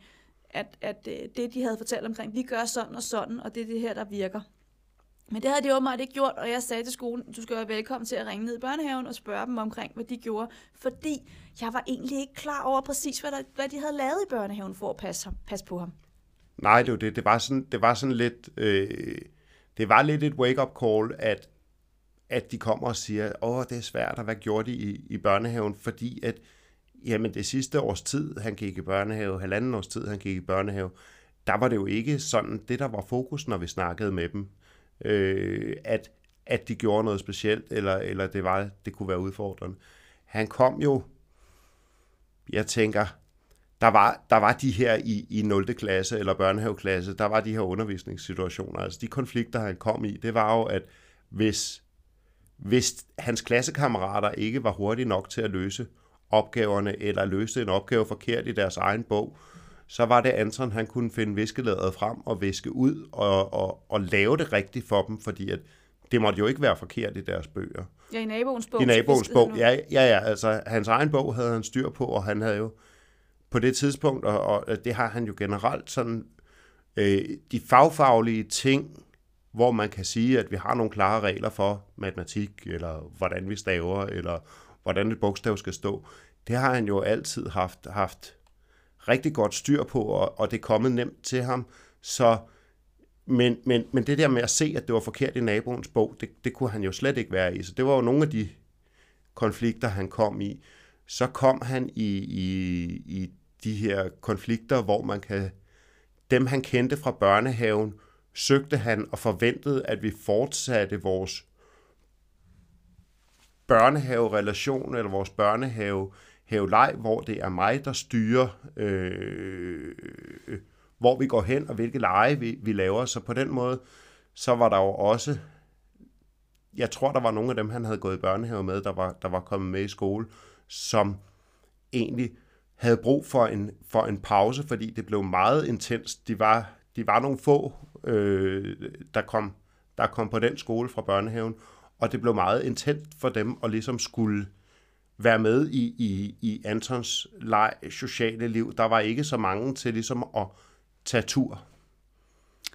at, at øh, det, de havde fortalt omkring, vi gør sådan og sådan, og det er det her, der virker. Men det havde de åbenbart ikke gjort, og jeg sagde til skolen, du skal være velkommen til at ringe ned i børnehaven og spørge dem omkring, hvad de gjorde, fordi jeg var egentlig ikke klar over præcis, hvad, der, hvad de havde lavet i børnehaven for at passe, ham, passe på ham. Nej, det var det. Det var sådan, det var sådan lidt, øh, det var lidt et wake-up call, at, at de kommer og siger, åh, det er svært, og hvad gjorde de i, i børnehaven, fordi at jamen det sidste års tid, han gik i børnehave, halvanden års tid, han gik i børnehave, der var det jo ikke sådan, det der var fokus, når vi snakkede med dem, øh, at, at de gjorde noget specielt, eller, eller det, var, det kunne være udfordrende. Han kom jo, jeg tænker, der var, der var de her i, i 0. klasse eller børnehaveklasse, der var de her undervisningssituationer. Altså de konflikter, han kom i, det var jo, at hvis, hvis hans klassekammerater ikke var hurtige nok til at løse opgaverne, eller løste en opgave forkert i deres egen bog, så var det Anton, han kunne finde viskelæret frem og viske ud og, og, og lave det rigtigt for dem, fordi at det måtte jo ikke være forkert i deres bøger. Ja, i naboens bog. I naboens bog, ja, ja, ja, altså hans egen bog havde han styr på, og han havde jo på det tidspunkt, og, og det har han jo generelt sådan, øh, de fagfaglige ting, hvor man kan sige, at vi har nogle klare regler for matematik, eller hvordan vi staver, eller hvordan et bogstav skal stå, det har han jo altid haft, haft rigtig godt styr på, og, og det er kommet nemt til ham. Så, men, men, men det der med at se, at det var forkert i naboens bog, det, det kunne han jo slet ikke være i. Så det var jo nogle af de konflikter, han kom i. Så kom han i, i, i de her konflikter, hvor man kan... Dem, han kendte fra børnehaven, søgte han og forventede, at vi fortsatte vores børnehave-relation eller vores børnehave leg, hvor det er mig, der styrer, øh, hvor vi går hen og hvilke lege vi, vi laver. Så på den måde, så var der jo også, jeg tror, der var nogle af dem, han havde gået i børnehave med, der var, der var kommet med i skole, som egentlig havde brug for en, for en pause, fordi det blev meget intenst. De var, de var nogle få, øh, der, kom, der kom på den skole fra børnehaven, og det blev meget intens for dem at ligesom skulle være med i, i, i Antons leg, sociale liv. Der var ikke så mange til ligesom at tage tur.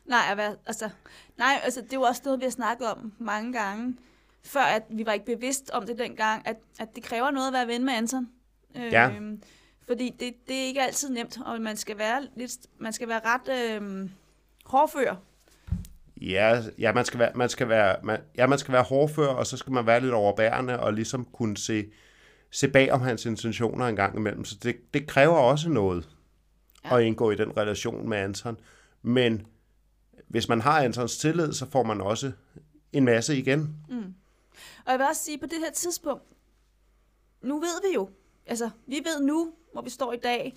Nej, altså, nej, altså, det jo også noget, vi har snakket om mange gange, før at vi var ikke bevidst om det dengang, at, at det kræver noget at være ven med Anton. Ja. Fordi det, det er ikke altid nemt, og man skal være, lidt, man skal være ret øhm, hårdfør. Ja, ja, man skal være, man skal være, man, ja, man skal være hårdfør, og så skal man være lidt overbærende, og ligesom kunne se, se bag om hans intentioner en gang imellem. Så det, det kræver også noget Ja. at indgå i den relation med Anton. Men hvis man har Antons tillid, så får man også en masse igen. Og jeg vil også sige, på det her tidspunkt, nu ved vi jo, altså vi ved nu, hvor vi står i dag,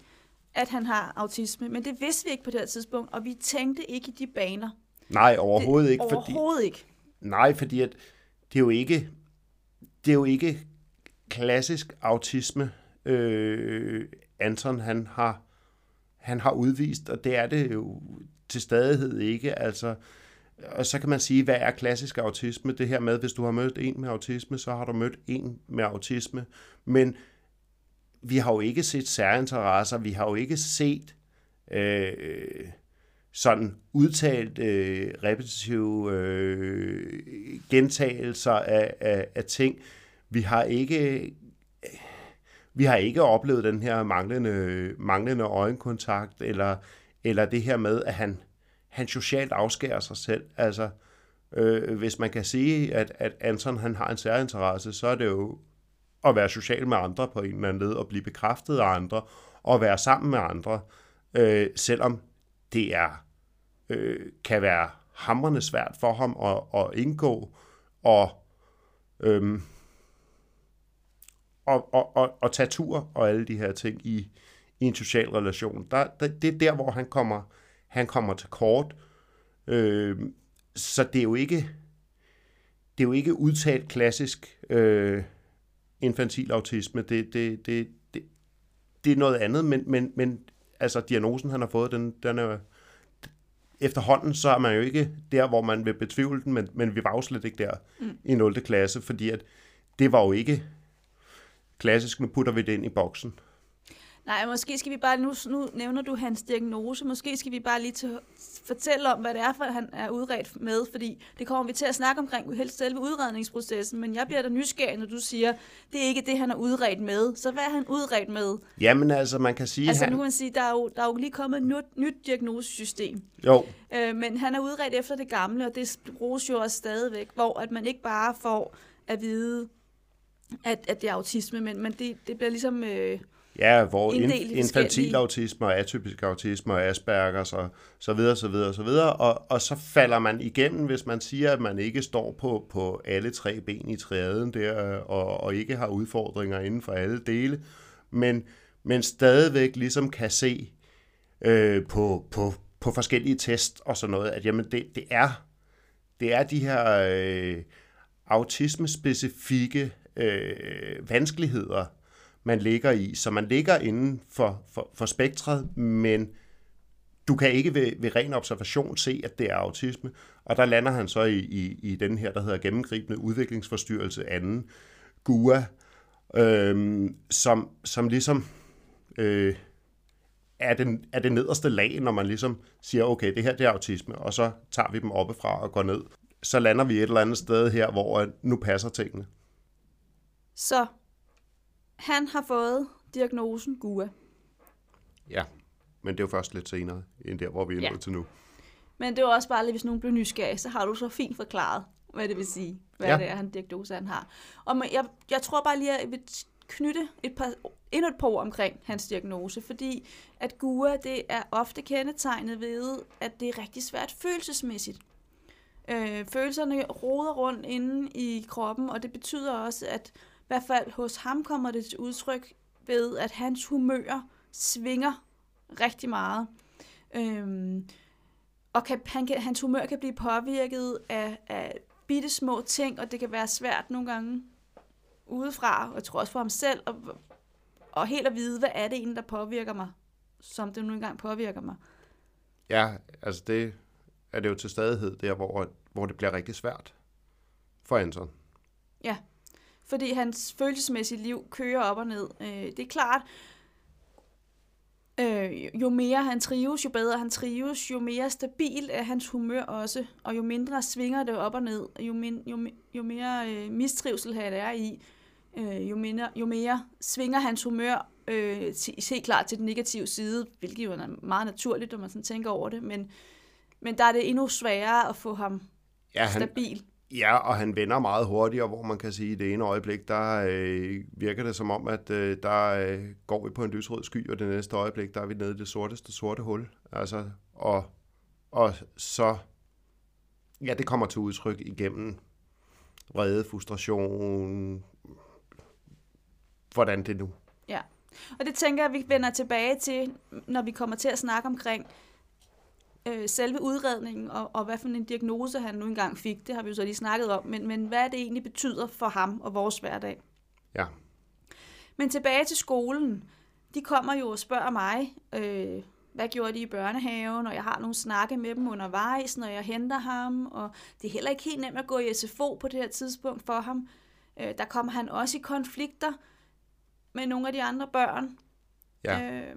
at han har autisme, men det vidste vi ikke på det her tidspunkt, og vi tænkte ikke i de baner. Nej, overhovedet ikke, fordi, Overhovedet ikke. nej, fordi at det er jo ikke, det er jo ikke klassisk autisme, øh, Anton han har, han har udvist, og det er det jo til stadighed ikke. Altså, og så kan man sige, hvad er klassisk autisme? Det her med, hvis du har mødt en med autisme, så har du mødt en med autisme. Men vi har jo ikke set særinteresser, vi har jo ikke set øh, sådan udtalt øh, repetitive øh, gentagelser af, af, af ting. Vi har ikke vi har ikke oplevet den her manglende, manglende øjenkontakt, eller, eller det her med, at han, han socialt afskærer sig selv. Altså, øh, hvis man kan sige, at, at Anton han har en særinteresse, så er det jo at være social med andre på en eller anden led, og blive bekræftet af andre, og være sammen med andre, øh, selvom det er øh, kan være hamrende svært for ham at, at indgå, og øhm, og, og, og, og tage tur og alle de her ting i, i en social relation. Der, der, det er der, hvor han kommer, han kommer til kort. Øh, så det er jo ikke det er jo ikke udtalt klassisk øh, infantil autisme. Det, det, det, det, det er noget andet, men, men, men altså diagnosen, han har fået, den, den er efterhånden, så er man jo ikke der, hvor man vil betvivle den, men, men vi var jo slet ikke der mm. i 0. klasse, fordi at det var jo ikke klassisk, nu putter vi det ind i boksen. Nej, måske skal vi bare, nu, nu nævner du hans diagnose, måske skal vi bare lige til, fortælle om, hvad det er, for han er udredt med, fordi det kommer vi til at snakke omkring helst selve udredningsprocessen, men jeg bliver da nysgerrig, når du siger, det er ikke det, han er udredt med. Så hvad er han udredt med? Jamen altså, man kan sige... Altså han, nu kan man sige, der er jo, der er jo lige kommet et nyt, nyt diagnosesystem, Jo, øh, men han er udredt efter det gamle, og det bruges jo også stadigvæk, hvor at man ikke bare får at vide, at, at det er autisme, men, men det, det bliver ligesom... Øh, ja, hvor Inddelt infantil autisme og atypisk autisme og Asperger og så videre, så videre, så videre, og, og så falder man igennem, hvis man siger, at man ikke står på, på alle tre ben i triaden der, og, og ikke har udfordringer inden for alle dele, men, men stadigvæk ligesom kan se øh, på, på, på forskellige test og sådan noget, at jamen det, det er det er de her øh, autismespecifikke øh, vanskeligheder, man ligger i. Så man ligger inden for, for, for spektret, men du kan ikke ved, ved ren observation se, at det er autisme. Og der lander han så i, i, i den her, der hedder gennemgribende udviklingsforstyrrelse anden, GUA, øhm, som, som ligesom øh, er, den, er det nederste lag, når man ligesom siger, okay, det her det er autisme, og så tager vi dem oppefra og går ned. Så lander vi et eller andet sted her, hvor øh, nu passer tingene. så han har fået diagnosen GUA. Ja, men det er jo først lidt senere, end der, hvor vi er Ja. nået til nu. Men det var også bare lige, hvis nogen blev nysgerrig, så har du så fint forklaret, hvad det vil sige, hvad ja. Det er, han diagnose han har. Og jeg, jeg tror bare lige, at jeg vil knytte et par, endnu et par ord omkring hans diagnose, fordi at GUA, det er ofte kendetegnet ved, at det er rigtig svært følelsesmæssigt. Øh, følelserne roder rundt inde i kroppen, og det betyder også, at hvert fald hos ham kommer det til udtryk ved, at hans humør svinger rigtig meget. Øhm, og kan, han kan, hans humør kan blive påvirket af, af bitte små ting, og det kan være svært nogle gange udefra, og jeg tror også for ham selv, og, og helt at vide, hvad er det egentlig, der påvirker mig, som det nu engang påvirker mig. Ja, altså det er det jo til stadighed der, hvor, hvor det bliver rigtig svært for Anton. Ja, fordi hans følelsesmæssige liv kører op og ned. Øh, det er klart, øh, jo mere han trives, jo bedre han trives, jo mere stabil er hans humør også, og jo mindre svinger det op og ned, jo, min, jo, jo mere øh, mistrivsel han er i, øh, jo, mindre, jo mere svinger hans humør øh, til, helt klart til den negative side, hvilket jo er meget naturligt, når man sådan tænker over det, men, men der er det endnu sværere at få ham ja, han, stabil. Ja, og han vender meget hurtigere, hvor man kan sige, at det ene øjeblik, der øh, virker det som om, at øh, der øh, går vi på en lysrød sky, og det næste øjeblik, der er vi nede i det sorteste sorte hul. Altså, og, og så, ja, det kommer til udtryk igennem vrede, frustration, hvordan det nu. Ja, og det tænker jeg, at vi vender tilbage til, når vi kommer til at snakke omkring øh, selve udredningen, og, og hvad for en diagnose han nu engang fik, det har vi jo så lige snakket om, men, men hvad det egentlig betyder for ham og vores hverdag. Ja. Men tilbage til skolen. De kommer jo og spørger mig, øh, hvad gjorde de i børnehaven, og jeg har nogle snakke med dem undervejs, når jeg henter ham, og det er heller ikke helt nemt at gå i SFO på det her tidspunkt for ham. Øh, der kommer han også i konflikter med nogle af de andre børn. Ja. Øh,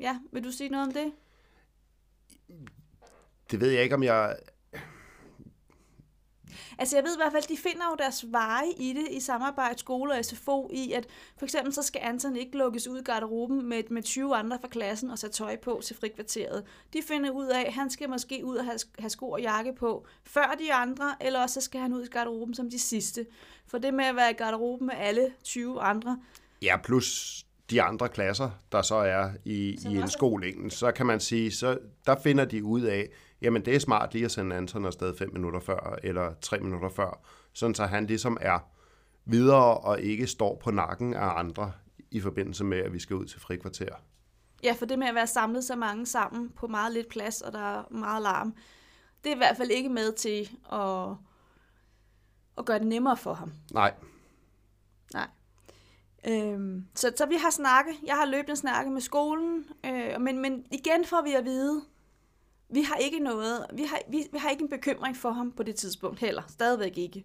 ja, vil du sige noget om det? Det ved jeg ikke, om jeg... Altså jeg ved i hvert fald, de finder jo deres veje i det, i samarbejde skole og SFO, i at for eksempel så skal Anton ikke lukkes ud i garderoben med, med 20 andre fra klassen og sætte tøj på til frikvarteret. De finder ud af, at han skal måske ud og have, have sko og jakke på før de andre, eller også så skal han ud i garderoben som de sidste. For det med at være i garderoben med alle 20 andre. Ja, plus de andre klasser, der så er i, i en skoling, så kan man sige, så der finder de ud af, jamen det er smart lige at sende Anton afsted fem minutter før, eller tre minutter før, sådan så han ligesom er videre og ikke står på nakken af andre i forbindelse med, at vi skal ud til frikvarter. Ja, for det med at være samlet så mange sammen på meget lidt plads, og der er meget larm, det er i hvert fald ikke med til at, at gøre det nemmere for ham. Nej. Øhm, så, så vi har snakket, jeg har løbende snakket med skolen, øh, men, men igen får vi at vide, vi har ikke noget, vi har, vi, vi har ikke en bekymring for ham på det tidspunkt heller, stadigvæk ikke.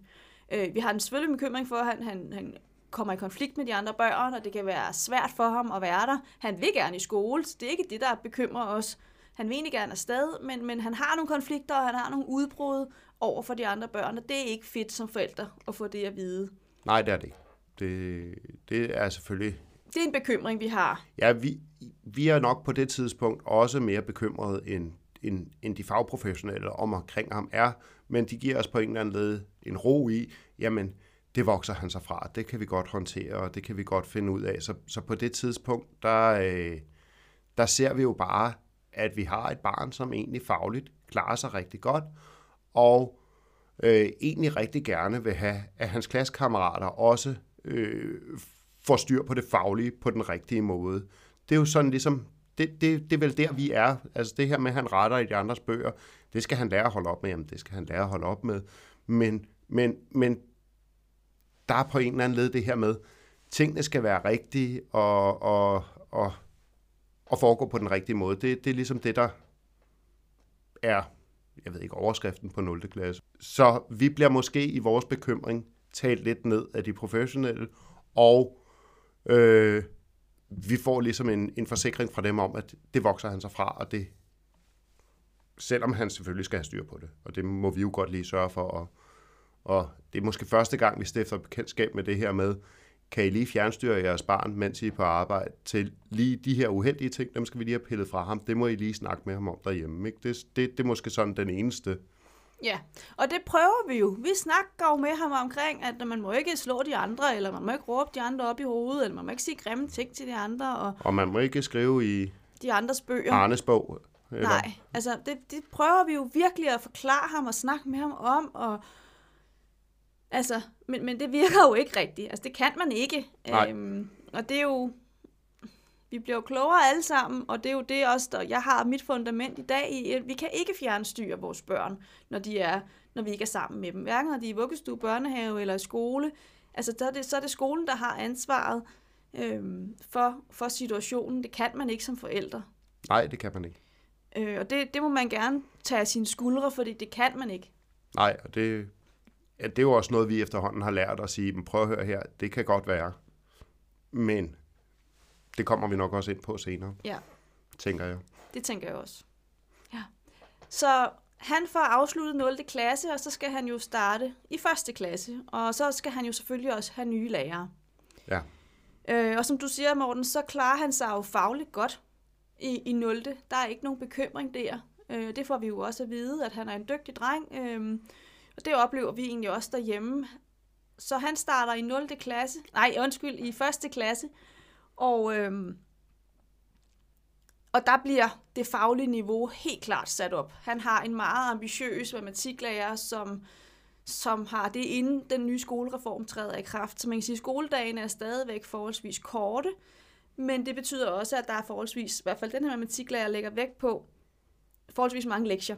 Øh, vi har en selvfølgelig bekymring for, at han, han, han kommer i konflikt med de andre børn, og det kan være svært for ham at være der. Han vil gerne i skole, så det er ikke det, der bekymrer os. Han vil egentlig gerne afsted, men, men han har nogle konflikter, og han har nogle udbrud over for de andre børn, og det er ikke fedt som forældre at få det at vide. Nej, det er det ikke. Det, det er selvfølgelig... Det er en bekymring, vi har. Ja, vi, vi er nok på det tidspunkt også mere bekymrede end, end, end de fagprofessionelle om omkring ham er, men de giver os på en eller anden led en ro i, jamen, det vokser han sig fra, det kan vi godt håndtere, og det kan vi godt finde ud af. Så, så på det tidspunkt, der, øh, der ser vi jo bare, at vi har et barn, som egentlig fagligt klarer sig rigtig godt, og øh, egentlig rigtig gerne vil have, at hans klassekammerater også øh, får styr på det faglige på den rigtige måde. Det er jo sådan ligesom, det, det, det er vel der, vi er. Altså det her med, at han retter i de andres bøger, det skal han lære at holde op med. Jamen, det skal han lære at holde op med. Men, men, men der er på en eller anden led det her med, tingene skal være rigtige og, og, og, og foregå på den rigtige måde. Det, det er ligesom det, der er, jeg ved ikke, overskriften på 0. klasse. Så vi bliver måske i vores bekymring talt lidt ned af de professionelle, og øh, vi får ligesom en, en forsikring fra dem om, at det vokser han sig fra, og det, selvom han selvfølgelig skal have styr på det, og det må vi jo godt lige sørge for, og, og det er måske første gang, vi stifter bekendtskab med det her med, kan I lige fjernstyre jeres barn, mens I er på arbejde, til lige de her uheldige ting, dem skal vi lige have pillet fra ham, det må I lige snakke med ham om derhjemme. Ikke? Det, det, det er måske sådan den eneste Ja, og det prøver vi jo. Vi snakker jo med ham omkring, at man må ikke slå de andre, eller man må ikke råbe de andre op i hovedet, eller man må ikke sige grimme ting til de andre. Og, og man må ikke skrive i de andres bøger. Arnes bog. Eller? Nej, altså det, det prøver vi jo virkelig at forklare ham og snakke med ham om, og altså, men, men det virker jo ikke rigtigt. Altså det kan man ikke. Nej. Øhm, og det er jo, vi bliver jo klogere alle sammen, og det er jo det også, der jeg har mit fundament i dag i, at vi kan ikke fjernstyre vores børn, når, de er, når vi ikke er sammen med dem. Hverken når de er i vuggestue, børnehave eller i skole. Altså, så er det, så er det skolen, der har ansvaret øhm, for, for situationen. Det kan man ikke som forældre. Nej, det kan man ikke. Øh, og det, det må man gerne tage af sine skuldre, fordi det kan man ikke. Nej, og det, ja, det er jo også noget, vi efterhånden har lært at sige, men prøv at høre her, det kan godt være, men det kommer vi nok også ind på senere. Ja. tænker jeg. Det tænker jeg også. Ja. Så han får afsluttet 0. klasse, og så skal han jo starte i 1. klasse. Og så skal han jo selvfølgelig også have nye lærere. Ja. Øh, og som du siger, Morten, så klarer han sig jo fagligt godt i, i 0. Der er ikke nogen bekymring der. Øh, det får vi jo også at vide, at han er en dygtig dreng. Øh, og det oplever vi egentlig også derhjemme. Så han starter i 0. klasse, nej undskyld, i 1. klasse. Og, øh, og der bliver det faglige niveau helt klart sat op. Han har en meget ambitiøs matematiklærer, som, som har det inden den nye skolereform træder i kraft. Så man kan sige, at skoledagen er stadigvæk forholdsvis korte, men det betyder også, at der er forholdsvis, i hvert fald den her matematiklærer lægger vægt på, forholdsvis mange lektier.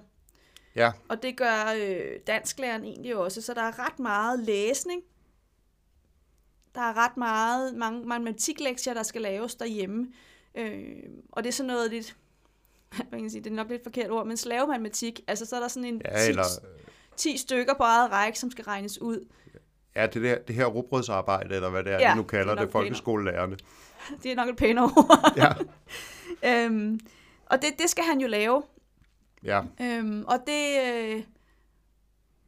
Ja. Og det gør øh, dansklæreren egentlig også, så der er ret meget læsning. Der er ret meget mange matematiklektier, der skal laves derhjemme. Øh, og det er sådan noget lidt, hvad kan sige, det er nok lidt forkert ord, men slavematematik, altså så er der sådan en Ja, eller, 10 stykker på eget række, som skal regnes ud. ja, det, der, det her rugbrødsarbejde, eller hvad det er, Ja, vi nu kalder er det, det folkeskolelærerne. Det er nok et pænere ord. Ja, øhm, og det, det skal han jo lave. ja, Øhm, og det... Øh,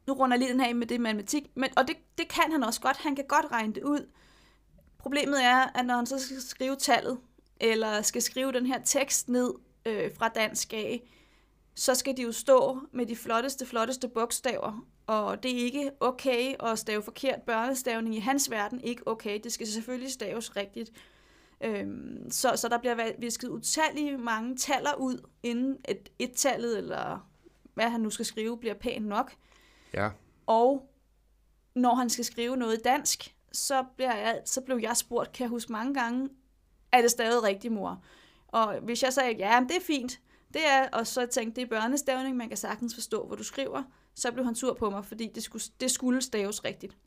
nu runder jeg lige den her med det matematik, men, og det, det kan han også godt. Han kan godt regne det ud. Problemet er, at når han så skal skrive tallet, eller skal skrive den her tekst ned øh, fra dansk af, så skal de jo stå med de flotteste, flotteste bogstaver, og det er ikke okay at stave forkert børnestavning i hans verden, ikke okay. Det skal selvfølgelig staves rigtigt. Øhm, så, så der bliver visket utallige mange taller ud, inden et et-tallet, eller hvad han nu skal skrive, bliver pænt nok ja, Og når han skal skrive noget dansk, så, bliver jeg, så blev jeg spurgt, kan jeg huske mange gange, er det stadig rigtigt, mor? Og hvis jeg sagde, ja, det er fint, det er, og så tænkte, det er børnestavning, man kan sagtens forstå, hvad du skriver, så blev han sur på mig, fordi det skulle, det skulle staves rigtigt.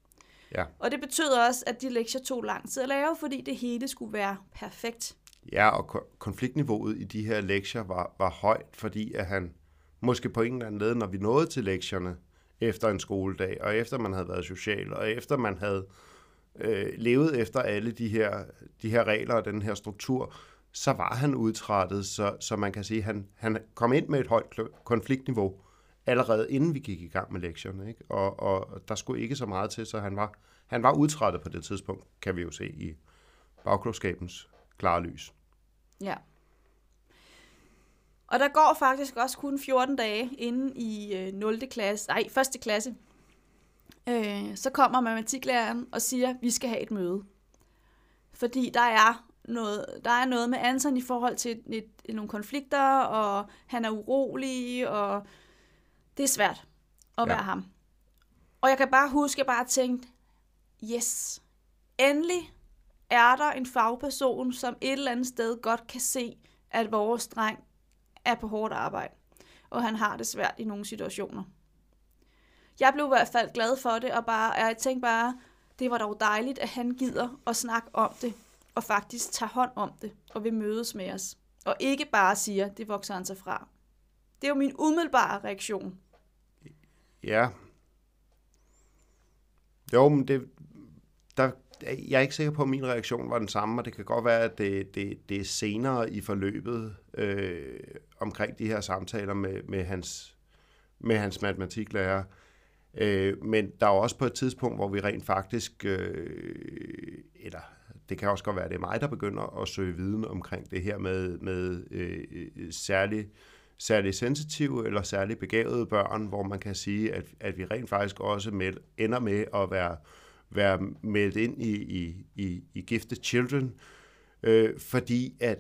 ja. Og det betød også, at de lektier tog lang tid at lave, fordi det hele skulle være perfekt. Ja, og ko- konfliktniveauet i de her lektier var, var højt, fordi at han måske på en eller anden led, når vi nåede til lektierne efter en skoledag, og efter man havde været social, og efter man havde øh, levet efter alle de her, de her regler og den her struktur, så var han udtrættet, så, så man kan sige, at han, han kom ind med et højt konfliktniveau allerede inden vi gik i gang med lektionen, Ikke? Og, og der skulle ikke så meget til, så han var, han var udtrættet på det tidspunkt, kan vi jo se i bagklogskabens klare lys. Ja. Og der går faktisk også kun 14 dage inden i øh, 0. klasse, nej, 1. klasse. Øh, så kommer matematiklæreren og siger, vi skal have et møde. Fordi der er noget, der er noget med Anton i forhold til et, et, nogle konflikter, og han er urolig, og det er svært at Ja. være ham. Og jeg kan bare huske, at jeg bare tænkte, yes, endelig er der en fagperson, som et eller andet sted godt kan se, at vores dreng er på hårdt arbejde, og han har det svært i nogle situationer. Jeg blev i hvert fald glad for det, og bare, jeg tænkte bare, det var dog dejligt, at han gider at snakke om det, og faktisk tager hånd om det, og vil mødes med os. Og ikke bare siger, det vokser han sig fra. Det er jo min umiddelbare reaktion. Ja. Jo, men det, der, jeg er ikke sikker på, at min reaktion var den samme, og det kan godt være, at det, det, det er senere i forløbet øh, omkring de her samtaler med, med, hans, med hans matematiklærer. Øh, men der er også på et tidspunkt, hvor vi rent faktisk, øh, eller det kan også godt være, at det er mig, der begynder at søge viden omkring det her med, med øh, særligt særlig sensitive eller særligt begavede børn, hvor man kan sige, at, at vi rent faktisk også med, ender med at være, være meldt ind i, i, i, i Gifted Children, øh, fordi at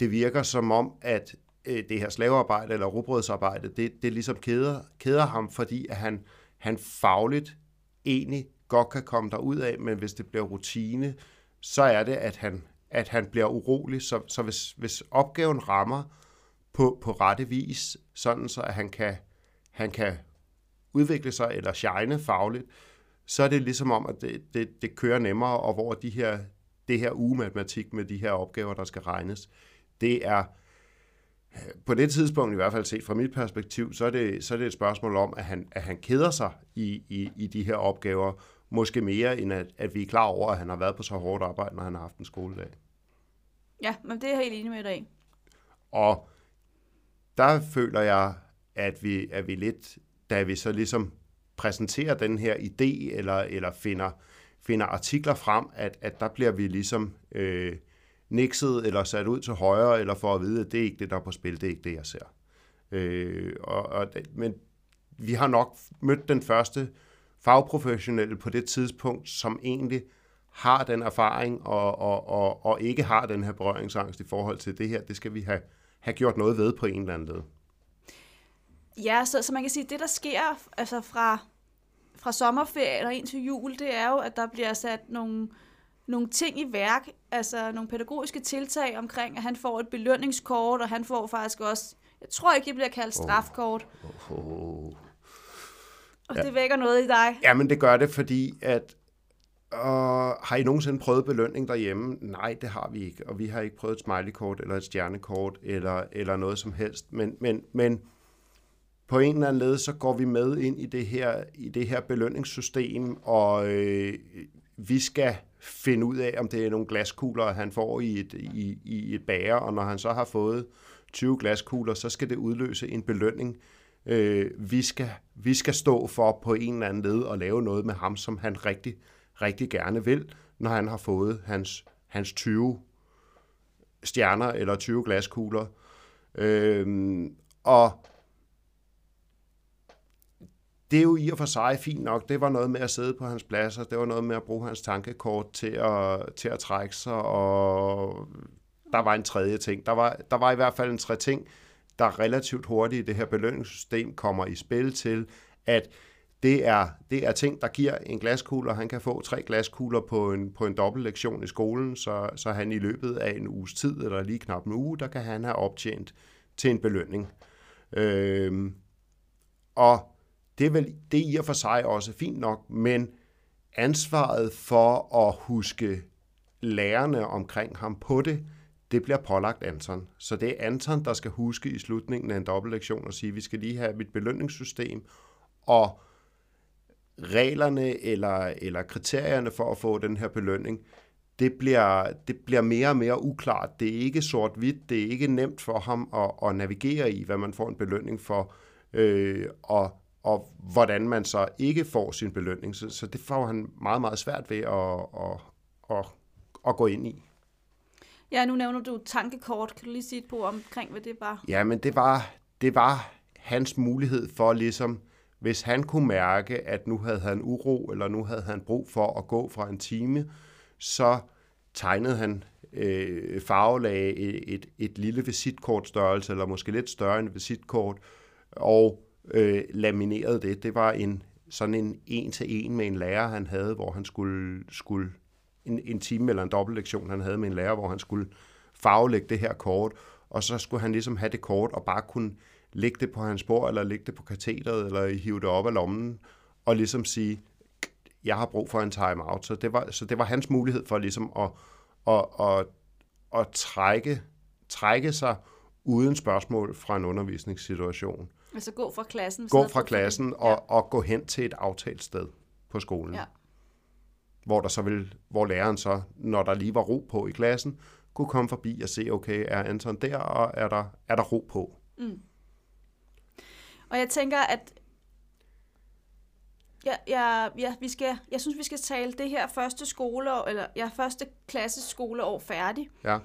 det virker som om, at øh, det her slavearbejde eller robrødsarbejde, det, det ligesom keder, keder ham, fordi at han, han fagligt egentlig godt kan komme derud af, men hvis det bliver rutine, så er det, at han, at han bliver urolig. Så, så hvis, hvis opgaven rammer på, på rette vis, sådan så at han kan, han kan udvikle sig eller shine fagligt, så er det ligesom om, at det, det, det kører nemmere, og hvor de her, det her ugematematik med de her opgaver, der skal regnes, det er på det tidspunkt, i hvert fald set fra mit perspektiv, så er det, så er det et spørgsmål om, at han, at han keder sig i, i, i de her opgaver, måske mere end at, at vi er klar over, at han har været på så hårdt arbejde, når han har haft en skoledag. Ja, men det er jeg helt enig med i. og der føler jeg, at vi, at vi lidt, da vi så ligesom præsenterer den her idé, eller, eller finder, finder artikler frem, at, at der bliver vi ligesom øh, nikset, eller sat ud til højre, eller for at vide, at det er ikke det, der er på spil, det er ikke det, jeg ser. Øh, og, og, men vi har nok mødt den første fagprofessionelle på det tidspunkt, som egentlig har den erfaring og, og, og, og ikke har den her berøringsangst i forhold til det her. Det skal vi have, have gjort noget ved på en eller anden led. Ja, så, så man kan sige, at det, der sker altså fra, fra sommerferie og ind til jul, det er jo, at der bliver sat nogle, nogle ting i værk, altså nogle pædagogiske tiltag omkring, at han får et belønningskort, og han får faktisk også, jeg tror ikke, det bliver kaldt strafkort. Oh. Oh. Og ja. det vækker noget i dig. Ja, men det gør det, fordi at og har I nogensinde prøvet belønning derhjemme? Nej, det har vi ikke. Og vi har ikke prøvet et smileykort eller et stjernekort eller, eller noget som helst. Men, men, men på en eller anden led, så går vi med ind i det her, i det her belønningssystem, og øh, vi skal finde ud af, om det er nogle glaskugler, han får i et, i, i et bager, og når han så har fået 20 glaskugler, så skal det udløse en belønning. Øh, vi, skal, vi skal stå for på en eller anden led og lave noget med ham, som han rigtig rigtig gerne vil, når han har fået hans, hans 20 stjerner eller 20 glaskugler. Øh, og det er jo i og for sig fint nok. Det var noget med at sidde på hans plads, og det var noget med at bruge hans tankekort til at, til at trække sig, og der var en tredje ting. Der var, der var i hvert fald en tre ting, der relativt hurtigt i det her belønningssystem kommer i spil til, at det er, det er ting, der giver en glaskugle, og han kan få tre glaskugler på en, på en dobbelt lektion i skolen, så, så han i løbet af en uges tid, eller lige knap en uge, der kan han have optjent til en belønning. Øhm, og det er vel det er i og for sig også fint nok, men ansvaret for at huske lærerne omkring ham på det, det bliver pålagt Anton. Så det er Anton, der skal huske i slutningen af en dobbeltlektion og sige, at vi skal lige have mit belønningssystem, og reglerne eller, eller kriterierne for at få den her belønning, det bliver, det bliver mere og mere uklart. Det er ikke sort-hvidt, det er ikke nemt for ham at, at navigere i, hvad man får en belønning for, øh, og, og hvordan man så ikke får sin belønning. Så, så det får han meget, meget svært ved at, at, at, at gå ind i. Ja, nu nævner du tankekort. Kan du lige sige et på omkring, hvad det var? Ja, men det var, det var hans mulighed for ligesom hvis han kunne mærke, at nu havde han uro, eller nu havde han brug for at gå fra en time, så tegnede han øh, farvelag et, et, et lille visitkortstørrelse, eller måske lidt større end visitkort, og øh, laminerede det. Det var en sådan en en-til-en med en lærer, han havde, hvor han skulle, skulle en, en time eller en dobbeltlektion, han havde med en lærer, hvor han skulle farvelægge det her kort, og så skulle han ligesom have det kort og bare kunne lægge det på hans bord, eller lægge det på katheteret, eller hive det op af lommen, og ligesom sige, jeg har brug for en time-out. Så det var, så det var hans mulighed for ligesom at, at, at, at trække, trække sig uden spørgsmål fra en undervisningssituation. Altså gå fra klassen? Gå fra klassen og, ja. og gå hen til et aftalt sted på skolen. Ja. Hvor, der så vil, hvor læreren så, når der lige var ro på i klassen, kunne komme forbi og se, okay, er Anton der, og er der, er der ro på? Mm. Og jeg tænker, at ja, ja, ja, vi skal, jeg synes, vi skal tale det her første skoleår, eller ja, første klasses skoleår færdig. Ja.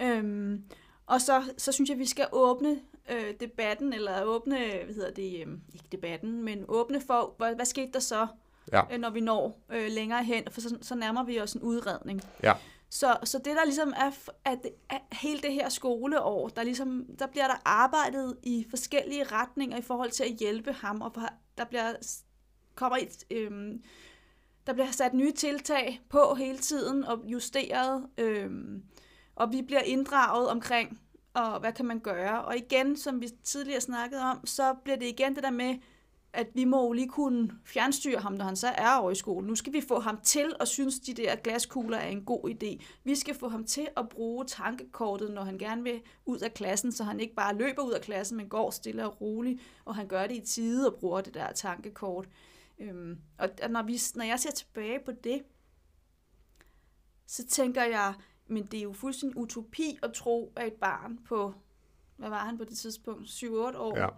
Øhm, og så, så synes jeg, vi skal åbne øh, debatten, eller åbne, hvad hedder det, øh, ikke debatten, men åbne for, hvad, hvad skete der så, ja. øh, når vi når øh, længere hen, for så, så nærmer vi os en udredning. Ja. Så, så det der ligesom er, at, at hele det her skoleår, der, ligesom, der bliver der arbejdet i forskellige retninger i forhold til at hjælpe ham, og der bliver, kommer et, øhm, der bliver sat nye tiltag på hele tiden og justeret, øhm, og vi bliver inddraget omkring, og hvad kan man gøre. Og igen, som vi tidligere snakkede om, så bliver det igen det der med, at vi må jo lige kunne fjernstyre ham, når han så er over i skole. Nu skal vi få ham til at synes, de der glaskugler er en god idé. Vi skal få ham til at bruge tankekortet, når han gerne vil ud af klassen, så han ikke bare løber ud af klassen, men går stille og roligt, og han gør det i tide og bruger det der tankekort. Øhm, og når, vi, når jeg ser tilbage på det, så tænker jeg, men det er jo fuldstændig utopi at tro, at et barn på hvad var han på det tidspunkt, 7-8 år, Ja.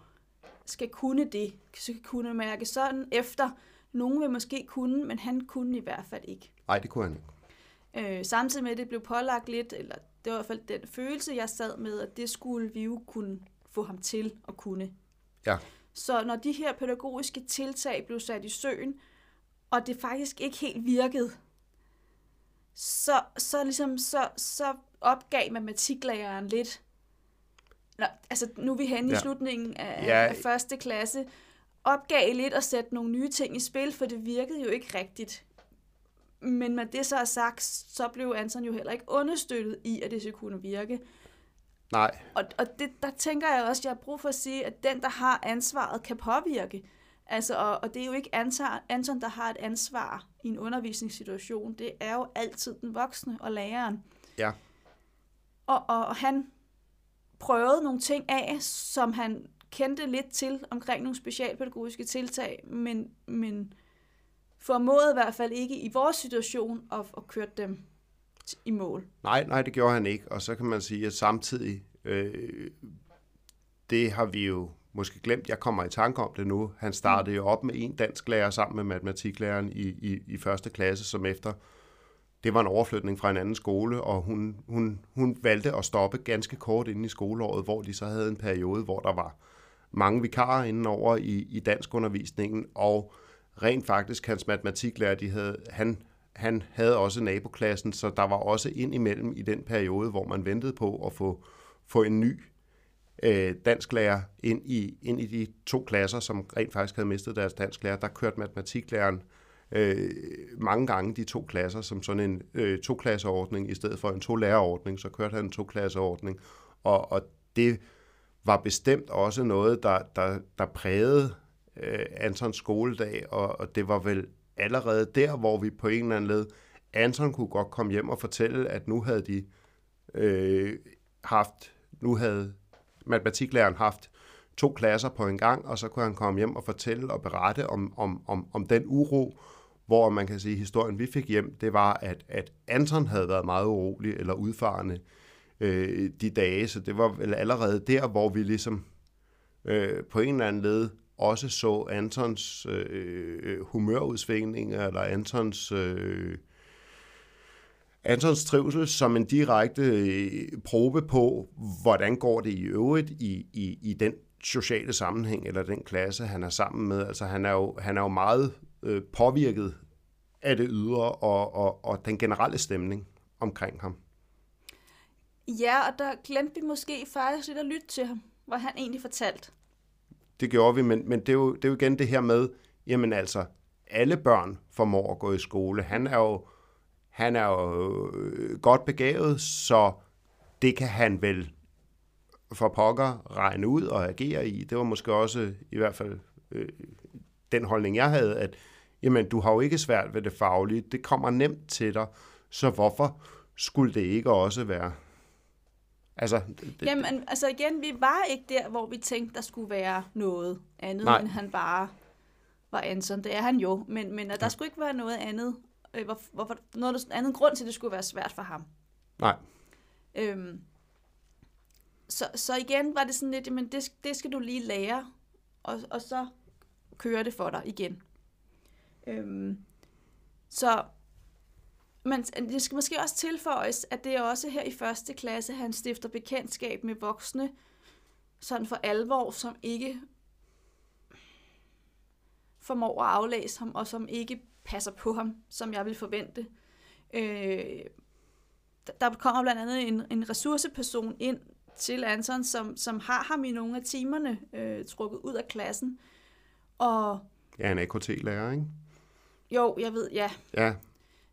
skal kunne det, skal kunne mærke sådan efter. Nogen vil måske kunne, men han kunne i hvert fald ikke. Nej, det kunne han ikke. Øh, samtidig med, at det blev pålagt lidt, eller det var i hvert fald den følelse, jeg sad med, at det skulle vi jo kunne få ham til at kunne. Ja. Så når de her pædagogiske tiltag blev sat i søen, og det faktisk ikke helt virkede, så, så, ligesom, så, så opgav matematiklæreren lidt. Nå, altså, nu er vi henne ja. I slutningen af, ja. af første klasse. Opgav lidt at sætte nogle nye ting i spil, for det virkede jo ikke rigtigt. Men med det så er sagt, så blev Anton jo heller ikke understøttet i, at det skulle kunne virke. Nej, Og, og det, der tænker jeg også, at jeg har brug for at sige, at den, der har ansvaret, kan påvirke. Altså, og, og det er jo ikke Anton, Anton, der har et ansvar i en undervisningssituation. Det er jo altid den voksne og læreren. ja. Og, og, og han prøvede nogle ting af, som han kendte lidt til omkring nogle specialpædagogiske tiltag, men, men formåede i hvert fald ikke i vores situation at, at køre dem i mål. Nej, nej, det gjorde han ikke. Og så kan man sige, at samtidig, øh, det har vi jo måske glemt, jeg kommer i tanke om det nu. Han startede jo op med en dansk lærer sammen med matematiklæreren i, i, i første klasse, som efter, det var en overflytning fra en anden skole, og hun, hun, hun valgte at stoppe ganske kort inde i skoleåret, hvor de så havde en periode, hvor der var mange vikarer indenover i, i danskundervisningen, og rent faktisk hans matematiklærer, de havde, han, han havde også naboklassen, så der var også ind imellem i den periode, hvor man ventede på at få, få en ny øh, dansklærer ind i, ind i de to klasser, som rent faktisk havde mistet deres dansklærer. Der kørte matematiklæreren øh, mange gange de to klasser som sådan en øh, to-klasseordning, i stedet for en to-lærerordning, så kørte han en to-klasseordning, og, og det var bestemt også noget, der, der, der prægede øh, Antons skoledag, og, og det var vel allerede der, hvor vi på en eller anden led, Anton kunne godt komme hjem og fortælle, at nu havde de øh, haft, nu havde matematiklæreren haft to klasser på en gang, og så kunne han komme hjem og fortælle og berette om, om, om, om den uro, hvor man kan sige, at historien, vi fik hjem, det var, at, at Anton havde været meget urolig eller udfarende øh, de dage, så det var vel allerede der, hvor vi ligesom øh, på en eller anden led også så Antons øh, øh humørudsvingninger, eller Antons, øh, Antons trivsel som en direkte øh, probe på, hvordan går det i øvrigt i, i, i den sociale sammenhæng, eller den klasse, han er sammen med. Altså han er jo, han er jo meget øh, påvirket af det ydre og, og, og den generelle stemning omkring ham. Ja, og der glemte vi måske faktisk lidt at lytte til ham, hvor han egentlig fortalte. Det gjorde vi, men, men det, er jo, det er jo igen det her med, jamen altså, alle børn formår at gå i skole. Han er jo, han er jo øh, godt begavet, så det kan han vel for pokker regne ud og agere i. Det var måske også i hvert fald øh, den holdning, jeg havde, at jamen, du har jo ikke svært ved det faglige. Det kommer nemt til dig, så hvorfor skulle det ikke også være? Altså, det, Jamen, altså igen, vi var ikke der, hvor vi tænkte, der skulle være noget andet, Nej. end han bare var Anson. Det er han jo, men, men at der skulle ikke være noget andet, øh, hvor, hvorfor, noget andet grund til, at det skulle være svært for ham. nej, Øhm, så, så igen var det sådan lidt, men det, det skal du lige lære, og, og så kører det for dig igen. Øhm, så men det skal måske også tilføjes, at det er også her i første klasse, han stifter bekendtskab med voksne, sådan for alvor, som ikke formår at aflæse ham, og som ikke passer på ham, som jeg vil forvente. Øh, der- kommer blandt andet en, en ressourceperson ind til Anton, som, som har ham i nogle af timerne øh, trukket ud af klassen. Og er en AKT-lærer, ikke? jo, jeg ved, ja. Ja,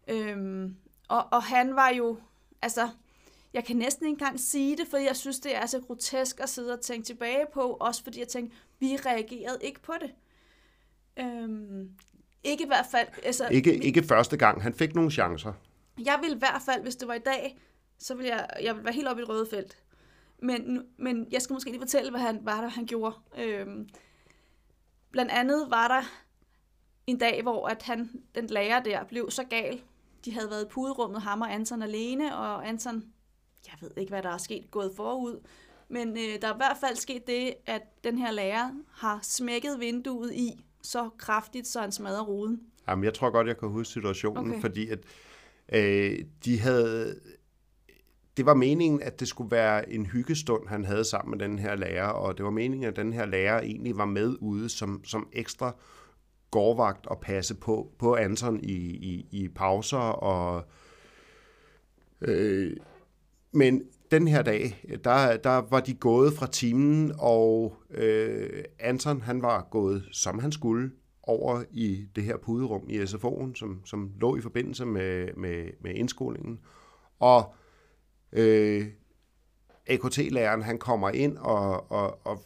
Øhm, og, og han var jo, altså, jeg kan næsten ikke engang sige det, fordi jeg synes, det er så grotesk at sidde og tænke tilbage på, også fordi jeg tænkte, vi reagerede ikke på det. Øhm, ikke i hvert fald, altså, ikke, ikke første gang. Han fik nogle chancer. Jeg vil i hvert fald, hvis det var i dag, så vil jeg, jeg vil være helt oppe i det røde felt. Men, men jeg skal måske lige fortælle, hvad han, hvad der, han gjorde. Øhm, blandt andet var der en dag, hvor at han, den lærer der blev så gal. De havde været i puderummet, ham og Anton alene, og Anton, jeg ved ikke, hvad der er sket, gået forud, Men øh, der er i hvert fald sket det, at den her lærer har smækket vinduet i så kraftigt, så han smadrer ruden. Jamen, jeg tror godt, jeg kan huske situationen, Okay. fordi at øh, de havde... Det var meningen, at det skulle være en hyggestund, han havde sammen med den her lærer, og det var meningen, at den her lærer egentlig var med ude som, som ekstra gårdvagt og passe på, på Anton i, i, i pauser. Og, øh, men den her dag, øh, der, der var de gået fra timen, og øh, Anton han var gået, som han skulle, over i det her puderum i SFO'en, som, som lå i forbindelse med, med, med indskolingen. Og øh, AKT-læreren, han kommer ind og, og, og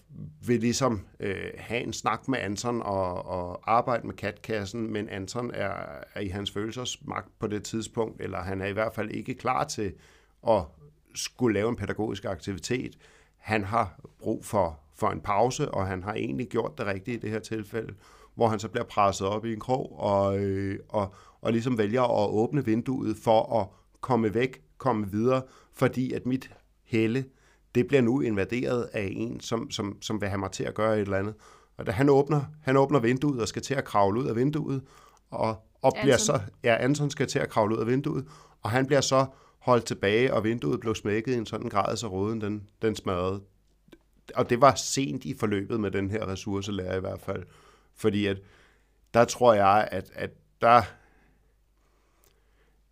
vil ligesom øh, have en snak med Anton og, og arbejde med katkassen, men Anton er, er i hans følelsesmagt på det tidspunkt, eller han er i hvert fald ikke klar til at skulle lave en pædagogisk aktivitet. Han har brug for, for en pause, og han har egentlig gjort det rigtige i det her tilfælde, hvor han så bliver presset op i en krog og, øh, og, og ligesom vælger at åbne vinduet for at komme væk, komme videre, fordi at mit helle, det bliver nu invaderet af en, som, som, som vil have mig til at gøre et eller andet. Og da han åbner, han åbner vinduet og skal til at kravle ud af vinduet, og, og bliver Anton. så, ja, Anton skal til at kravle ud af vinduet, og han bliver så holdt tilbage, og vinduet blev smækket i en sådan grad, så råden den, den smadrede. Og det var sent i forløbet med den her ressourcelærer i hvert fald. Fordi at, der tror jeg, at, at der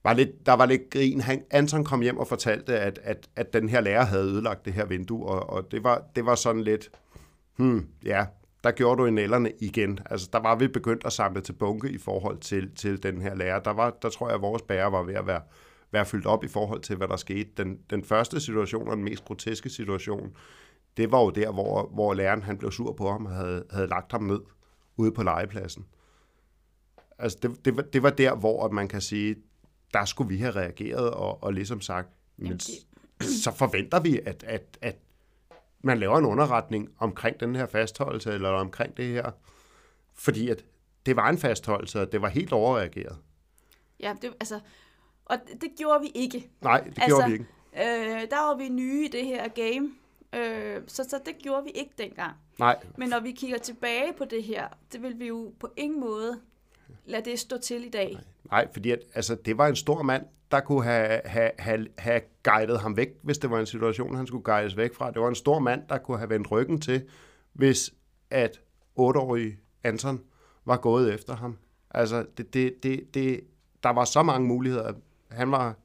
var lidt, der var lidt grin. Han, Anton kom hjem og fortalte, at, at, at den her lærer havde ødelagt det her vindue, og, og det, var, det var sådan lidt, hmm, ja, der gjorde du en nælderne igen. Altså, der var vi begyndt at samle til bunke i forhold til, til den her lærer. Der, var, der tror jeg, at vores bærer var ved at være, være fyldt op i forhold til, hvad der skete. Den, den første situation og den mest groteske situation, det var jo der, hvor, hvor læreren han blev sur på ham og havde, havde lagt ham ned ude på legepladsen. Altså, det, det, var, det var der, hvor man kan sige, der skulle vi have reageret og, og ligesom sagt, men så forventer vi, at, at, at man laver en underretning omkring den her fastholdelse, eller omkring det her. Fordi at det var en fastholdelse, og det var helt overreageret. Ja, det, altså, og det, gjorde vi ikke. Nej, det Altså, gjorde vi ikke. Øh, der var vi nye i det her game, øh, så, så det gjorde vi ikke dengang. Nej, Men når vi kigger tilbage på det her, det vil vi jo på ingen måde lade det stå til i dag. nej, fordi at, altså, det var en stor mand, der kunne have, have, have, have guidet ham væk, hvis det var en situation, han skulle guides væk fra. Det var en stor mand, der kunne have vendt ryggen til, hvis at otteårige Anton var gået efter ham. Altså, det, det, det, det, der var så mange muligheder. Han var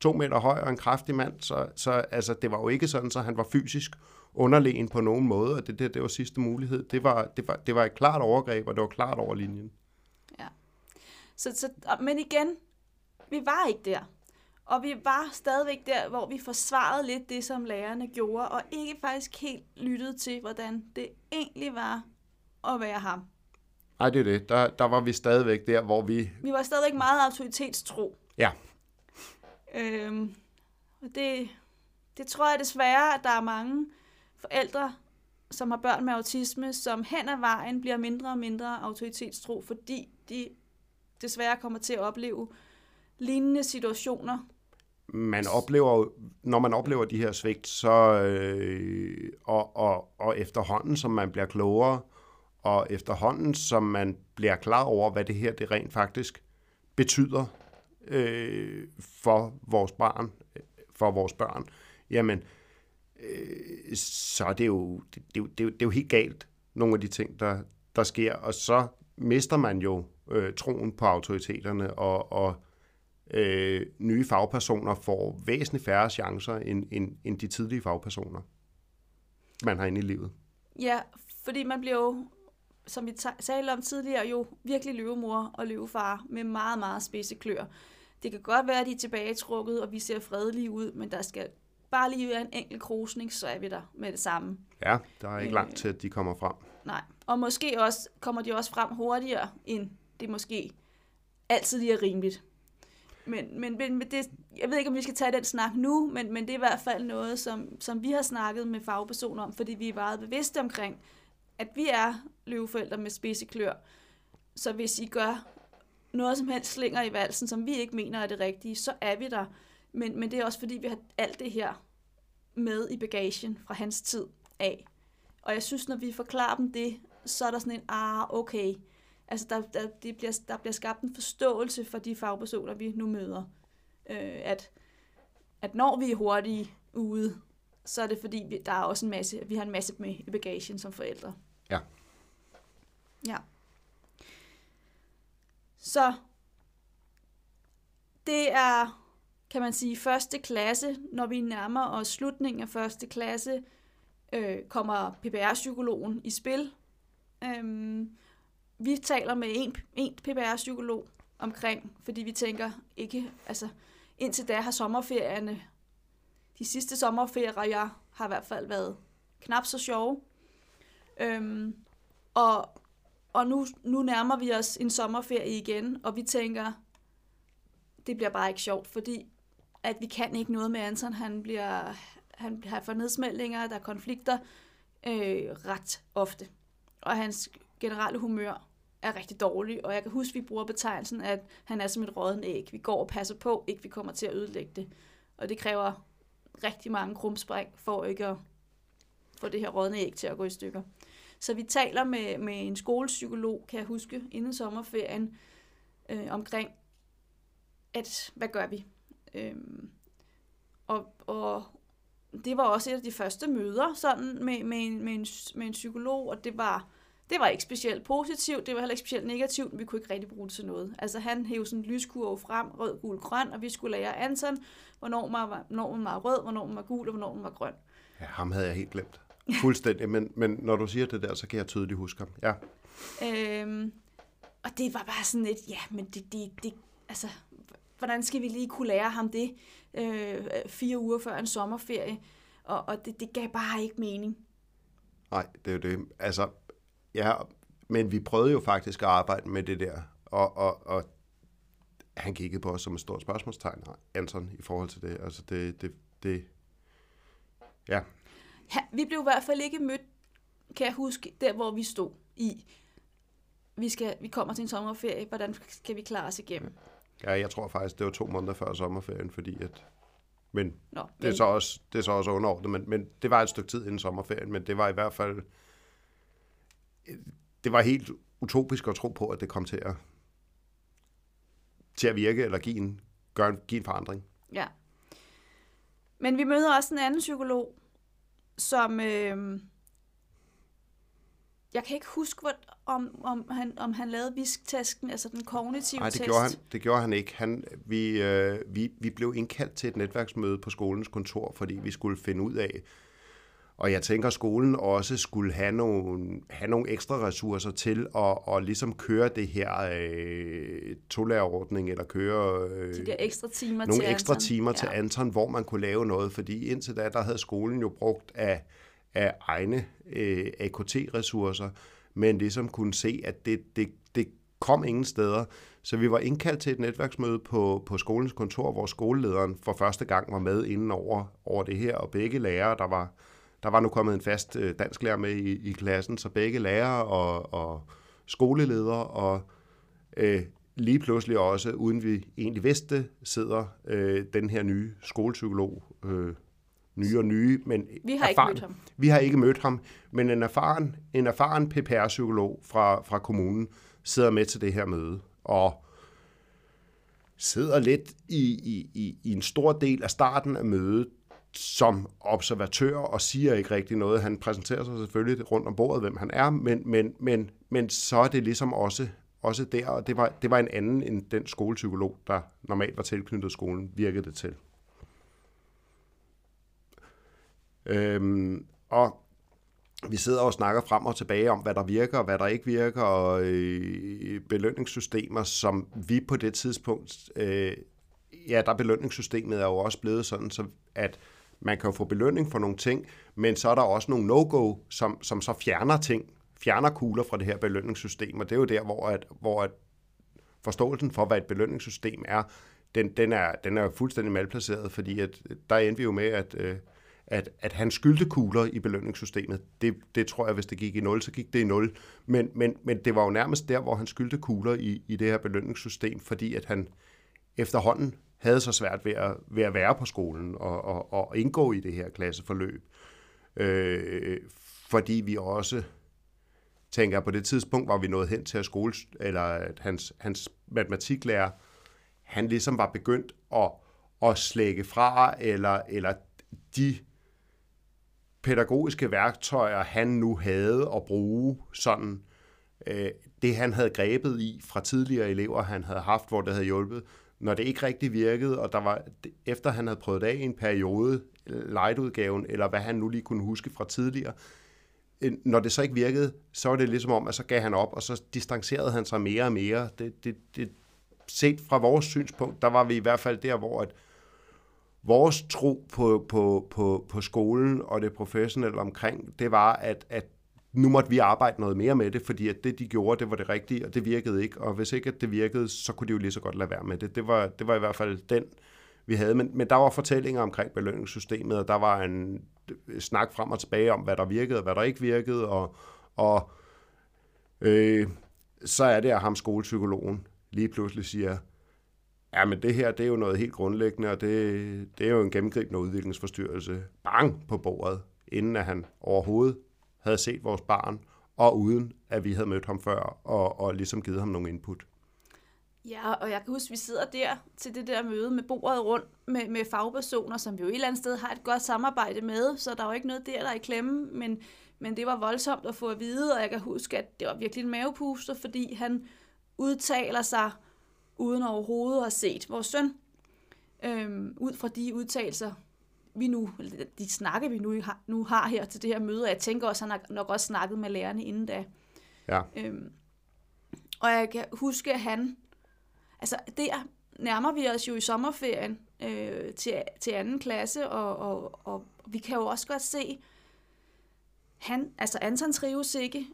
to meter høj og en kraftig mand, så, så altså, det var jo ikke sådan, så han var fysisk underlegen på nogen måde, og det, det, det var sidste mulighed. Det var, det, var, det var et klart overgreb, og det var klart over linjen. Så, så, og- men igen, vi var ikke der. Og vi var stadigvæk der, hvor vi forsvarede lidt det, som lærerne gjorde, og ikke faktisk helt lyttede til, hvordan det egentlig var at være ham. Nej, det er det. Der, der var vi stadigvæk der, hvor vi... Vi var stadigvæk meget autoritetstro. Ja, Øhm, og det, det tror jeg desværre, at der er mange forældre, som har børn med autisme, som hen ad vejen bliver mindre og mindre autoritetstro, fordi de desværre kommer til at opleve lignende situationer. man oplever når man oplever de her svigt, så øh, og, og, og efterhånden, som man bliver klogere, og efterhånden, som man bliver klar over, hvad det her det rent faktisk betyder øh, for vores barn, for vores børn, jamen, øh, så er det jo, det, det, er det, er jo- det er jo helt galt, nogle af de ting, der, der sker, og så mister man jo øh, troen på autoriteterne, og, og øh, nye fagpersoner får væsentligt færre chancer end, end, end de tidlige fagpersoner, man har inde i livet. Ja, fordi man bliver jo, som vi talte om tidligere, jo virkelig løvemor og løvefar med meget, meget spidse klør. Det kan godt være, at de er tilbagetrukket, og vi ser fredelige ud, men der skal bare lige være en enkelt krusning, så er vi der med det samme. Ja, der er ikke Øh. langt til, at de kommer frem. Nej. Og måske også kommer de også frem hurtigere, end det måske altid lige er rimeligt. Men, men, men det, jeg ved ikke, om vi skal tage den snak nu, men, men det er i hvert fald noget, som, som vi har snakket med fagpersoner om, fordi vi er meget bevidste omkring, at vi er løveforældre med spidse klør. Så hvis I gør noget som helst slinger i valsen, som vi ikke mener er det rigtige, så er vi der. Men, men det er også fordi, vi har alt det her med i bagagen fra hans tid af. Og jeg synes, når vi forklarer dem det, så er der sådan en, ah, okay. Altså, der, der, det bliver, der bliver skabt en forståelse for de fagpersoner, vi nu møder. Øh, at, at når vi er hurtige ude, så er det fordi, vi, der er også en masse, vi har en masse med i bagagen som forældre. Ja. Ja. Så det er, kan man sige, første klasse. Når vi nærmer os slutningen af første klasse, øh, kommer PPR-psykologen i spil. Øhm, vi taler med en, en PPR-psykolog omkring, fordi vi tænker ikke, altså indtil da har sommerferierne, de sidste sommerferier, jeg har i hvert fald været knap så sjove. Øhm, og og nu, nu nærmer vi os en sommerferie igen, og vi tænker, det bliver bare ikke sjovt, fordi at vi kan ikke noget med Anton. Han, bliver, han har for nedsmeltninger, der er konflikter øh, ret ofte. Og hans generelle humør er rigtig dårlig, og jeg kan huske, at vi bruger betegnelsen, at han er som et rådden æg. Vi går og passer på, ikke vi kommer til at ødelægge det. Og det kræver rigtig mange krumspring for ikke at få det her rådne æg til at gå i stykker. Så vi taler med, med en skolepsykolog, kan jeg huske, inden sommerferien, øh, omkring, at hvad gør vi? Øh, og, og det var også et af de første møder sådan med, med, en, med, en, med en psykolog, og det var, det var ikke specielt positivt, det var heller ikke specielt negativt, men vi kunne ikke rigtig bruge det til noget. Altså han hævde sådan en lyskurve frem, rød, gul, grøn, og vi skulle lære Anton, hvornår man var, hvornår man var rød, hvornår man var gul, og hvornår man var grøn. Ja, ham havde jeg helt glemt. Fuldstændig, men, men når du siger det der, så kan jeg tydeligt huske ham. Ja. Øhm, og det var bare sådan lidt, ja, men det, det, det altså, hvordan skal vi lige kunne lære ham det øh, fire uger før en sommerferie? Og, og det, det gav bare ikke mening. Nej, det er jo det. Altså, ja, men vi prøvede jo faktisk at arbejde med det der, og, og, og han kiggede på os som et stort spørgsmålstegn, Anton, i forhold til det. Altså, det, det, det ja, Ja, vi blev i hvert fald ikke mødt, kan jeg huske, der hvor vi stod i. Vi, skal, vi kommer til en sommerferie, hvordan skal vi klare os igennem? Ja, jeg tror faktisk, det var to måneder før sommerferien, fordi at... Men Nå, det, er så også, det er så også underordnet, men, men det var et stykke tid inden sommerferien, men det var i hvert fald... Det var helt utopisk at tro på, at det kom til at, til at virke, eller give en, gøre en, give en forandring. Ja. Men vi møder også en anden psykolog, som... Øh, jeg kan ikke huske, hvor, om, om, han, om han lavede visktasken, altså den kognitive Nej, det test. gjorde han, det gjorde han ikke. Han, vi, øh, vi, vi blev indkaldt til et netværksmøde på skolens kontor, fordi vi skulle finde ud af, og jeg tænker, at skolen også skulle have nogle, have nogle ekstra ressourcer til at, at ligesom køre det her øh, tolærerordning, eller køre øh, De der ekstra timer nogle til ekstra Anton. timer til Anton, hvor man kunne lave noget, fordi indtil da, der havde skolen jo brugt af, af egne øh, AKT-ressourcer, men ligesom kunne se, at det, det, det kom ingen steder. Så vi var indkaldt til et netværksmøde på, på skolens kontor, hvor skolelederen for første gang var med inden over, over det her, og begge lærere, der var, der var nu kommet en fast øh, dansklærer med i, i klassen, så begge lærere og, og skoleledere og øh, lige pludselig også, uden vi egentlig vidste det, sidder øh, den her nye skolepsykolog, øh, nye og nye, men Vi har ikke erfaren. mødt ham. Vi har ikke mødt ham, men en erfaren, en erfaren PPR-psykolog fra, fra kommunen sidder med til det her møde, og sidder lidt i, i, i, i en stor del af starten af mødet som observatør og siger ikke rigtig noget. Han præsenterer sig selvfølgelig rundt om bordet, hvem han er, men, men, men, men så er det ligesom også, også der, og det var, det var en anden end den skolepsykolog, der normalt var tilknyttet skolen, virkede det til. Øhm, og vi sidder og snakker frem og tilbage om, hvad der virker og hvad der ikke virker, og øh, belønningssystemer, som vi på det tidspunkt, øh, ja, der belønningssystemet er jo også blevet sådan, så at man kan jo få belønning for nogle ting, men så er der også nogle no-go, som, som så fjerner ting, fjerner kugler fra det her belønningssystem, og det er jo der, hvor, at, hvor at forståelsen for, hvad et belønningssystem er, den, den, er, den er fuldstændig malplaceret, fordi at, der endte vi jo med, at, øh, at, at han skyldte kugler i belønningssystemet. Det, det tror jeg, hvis det gik i 0, så gik det i 0. Men, men, men det var jo nærmest der, hvor han skyldte kugler i, i det her belønningssystem, fordi at han efterhånden havde så svært ved at, ved at være på skolen og, og, og indgå i det her klasseforløb. Øh, fordi vi også, tænker på det tidspunkt, var vi nået hen til at skole, eller at hans, hans matematiklærer, han ligesom var begyndt at, at slække fra, eller, eller de pædagogiske værktøjer, han nu havde at bruge, sådan øh, det han havde grebet i fra tidligere elever, han havde haft, hvor det havde hjulpet, når det ikke rigtig virkede, og der var, efter han havde prøvet det af i en periode, lightudgaven, eller hvad han nu lige kunne huske fra tidligere, når det så ikke virkede, så var det ligesom om, at så gav han op, og så distancerede han sig mere og mere. Det, det, det, set fra vores synspunkt, der var vi i hvert fald der, hvor at vores tro på, på, på, på skolen og det professionelle omkring, det var, at, at nu måtte vi arbejde noget mere med det, fordi at det, de gjorde, det var det rigtige, og det virkede ikke. Og hvis ikke at det virkede, så kunne de jo lige så godt lade være med det. Det var, det var i hvert fald den, vi havde. Men, men der var fortællinger omkring belønningssystemet, og der var en snak frem og tilbage om, hvad der virkede og hvad der ikke virkede. Og, og øh, så er det, at ham skolepsykologen lige pludselig siger, ja, men det her, det er jo noget helt grundlæggende, og det, det er jo en gennemgribende udviklingsforstyrrelse. Bang på bordet, inden at han overhovedet havde set vores barn, og uden at vi havde mødt ham før, og, og ligesom givet ham nogle input. Ja, og jeg kan huske, at vi sidder der til det der møde med bordet rundt med, med fagpersoner, som vi jo et eller andet sted har et godt samarbejde med, så der er jo ikke noget der, der er i klemme, men, men det var voldsomt at få at vide, og jeg kan huske, at det var virkelig en mavepuster, fordi han udtaler sig uden overhovedet at have set vores søn. Øhm, ud fra de udtalelser, vi nu, de snakke, vi nu har, nu har her til det her møde, og jeg tænker også, at han har nok også snakket med lærerne inden da. Ja. Øhm, og jeg kan huske, at han, altså der nærmer vi os jo i sommerferien øh, til, til anden klasse, og, og, og vi kan jo også godt se, han, altså Anton trives ikke,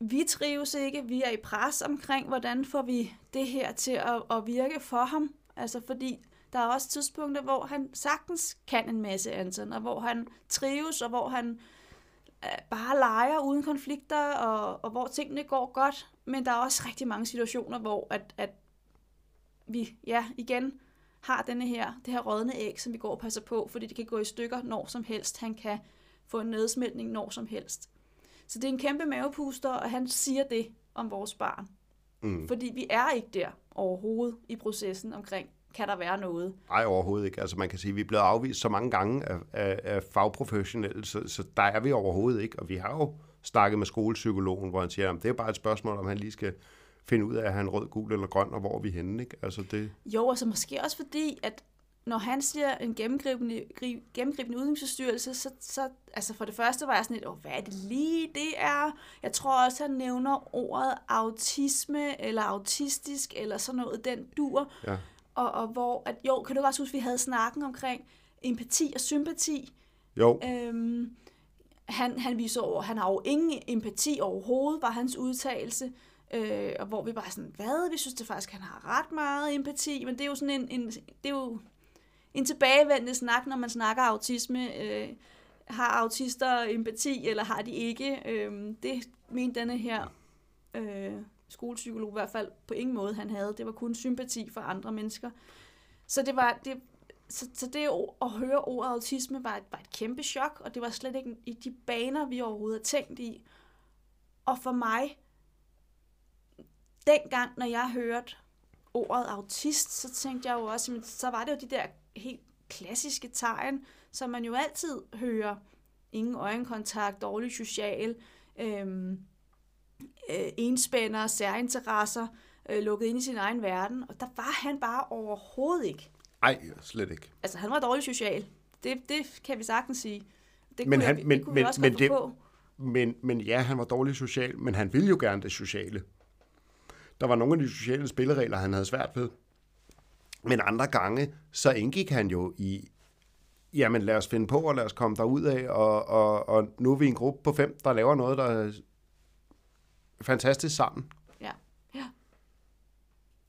vi trives ikke, vi er i pres omkring, hvordan får vi det her til at, at virke for ham, altså fordi der er også tidspunkter, hvor han sagtens kan en masse, Anton, og hvor han trives, og hvor han øh, bare leger uden konflikter, og, og hvor tingene går godt. Men der er også rigtig mange situationer, hvor at, at vi, ja, igen har denne her, det her rådne æg, som vi går og passer på, fordi det kan gå i stykker når som helst. Han kan få en nedsmeltning når som helst. Så det er en kæmpe mavepuster, og han siger det om vores barn. Mm. Fordi vi er ikke der overhovedet i processen omkring, kan der være noget? Nej, overhovedet ikke. Altså man kan sige, at vi er blevet afvist så mange gange af, af, af fagprofessionelle, så, så der er vi overhovedet ikke. Og vi har jo snakket med skolepsykologen, hvor han siger, at det er bare et spørgsmål, om han lige skal finde ud af, at han rød, gul eller grøn, og hvor er vi henne, ikke? Altså det... Jo, altså måske også fordi, at når han siger en gennemgribende, gennemgribende udviklingsforstyrrelse, så, så altså for det første var jeg sådan lidt, oh, hvad er det lige, det er? Jeg tror også, han nævner ordet autisme, eller autistisk, eller sådan noget, den dur. Ja. Og, og hvor, at, jo, kan du også huske, at vi havde snakken omkring empati og sympati? Jo. Øhm, han, han viser over, han har jo ingen empati overhovedet, var hans udtalelse. Øh, og hvor vi bare sådan, hvad? Vi synes det faktisk, han har ret meget empati, men det er jo sådan en, en det er jo en tilbagevendende snak, når man snakker autisme. Øh, har autister empati, eller har de ikke? Øh, det mente denne her øh, skolepsykolog i hvert fald på ingen måde, han havde. Det var kun sympati for andre mennesker. Så det var, det, så, så det at høre ordet autisme var et, var et kæmpe chok, og det var slet ikke i de baner, vi overhovedet havde tænkt i. Og for mig, dengang, når jeg hørte ordet autist, så tænkte jeg jo også, så var det jo de der helt klassiske tegn, som man jo altid hører. Ingen øjenkontakt, dårlig social, øhm, øh, enspænder, særinteresser, øh, lukket ind i sin egen verden. Og der var han bare overhovedet ikke. Nej, slet ikke. Altså, han var dårlig social. Det, det kan vi sagtens sige. Det men kunne, han, jeg, men, det kunne men, også men, det, på. men, men ja, han var dårlig social, men han ville jo gerne det sociale. Der var nogle af de sociale spilleregler, han havde svært ved. Men andre gange, så indgik han jo i, jamen lad os finde på, og lad os komme derud af, og, og, og nu er vi en gruppe på fem, der laver noget, der er fantastisk sammen. Ja, ja.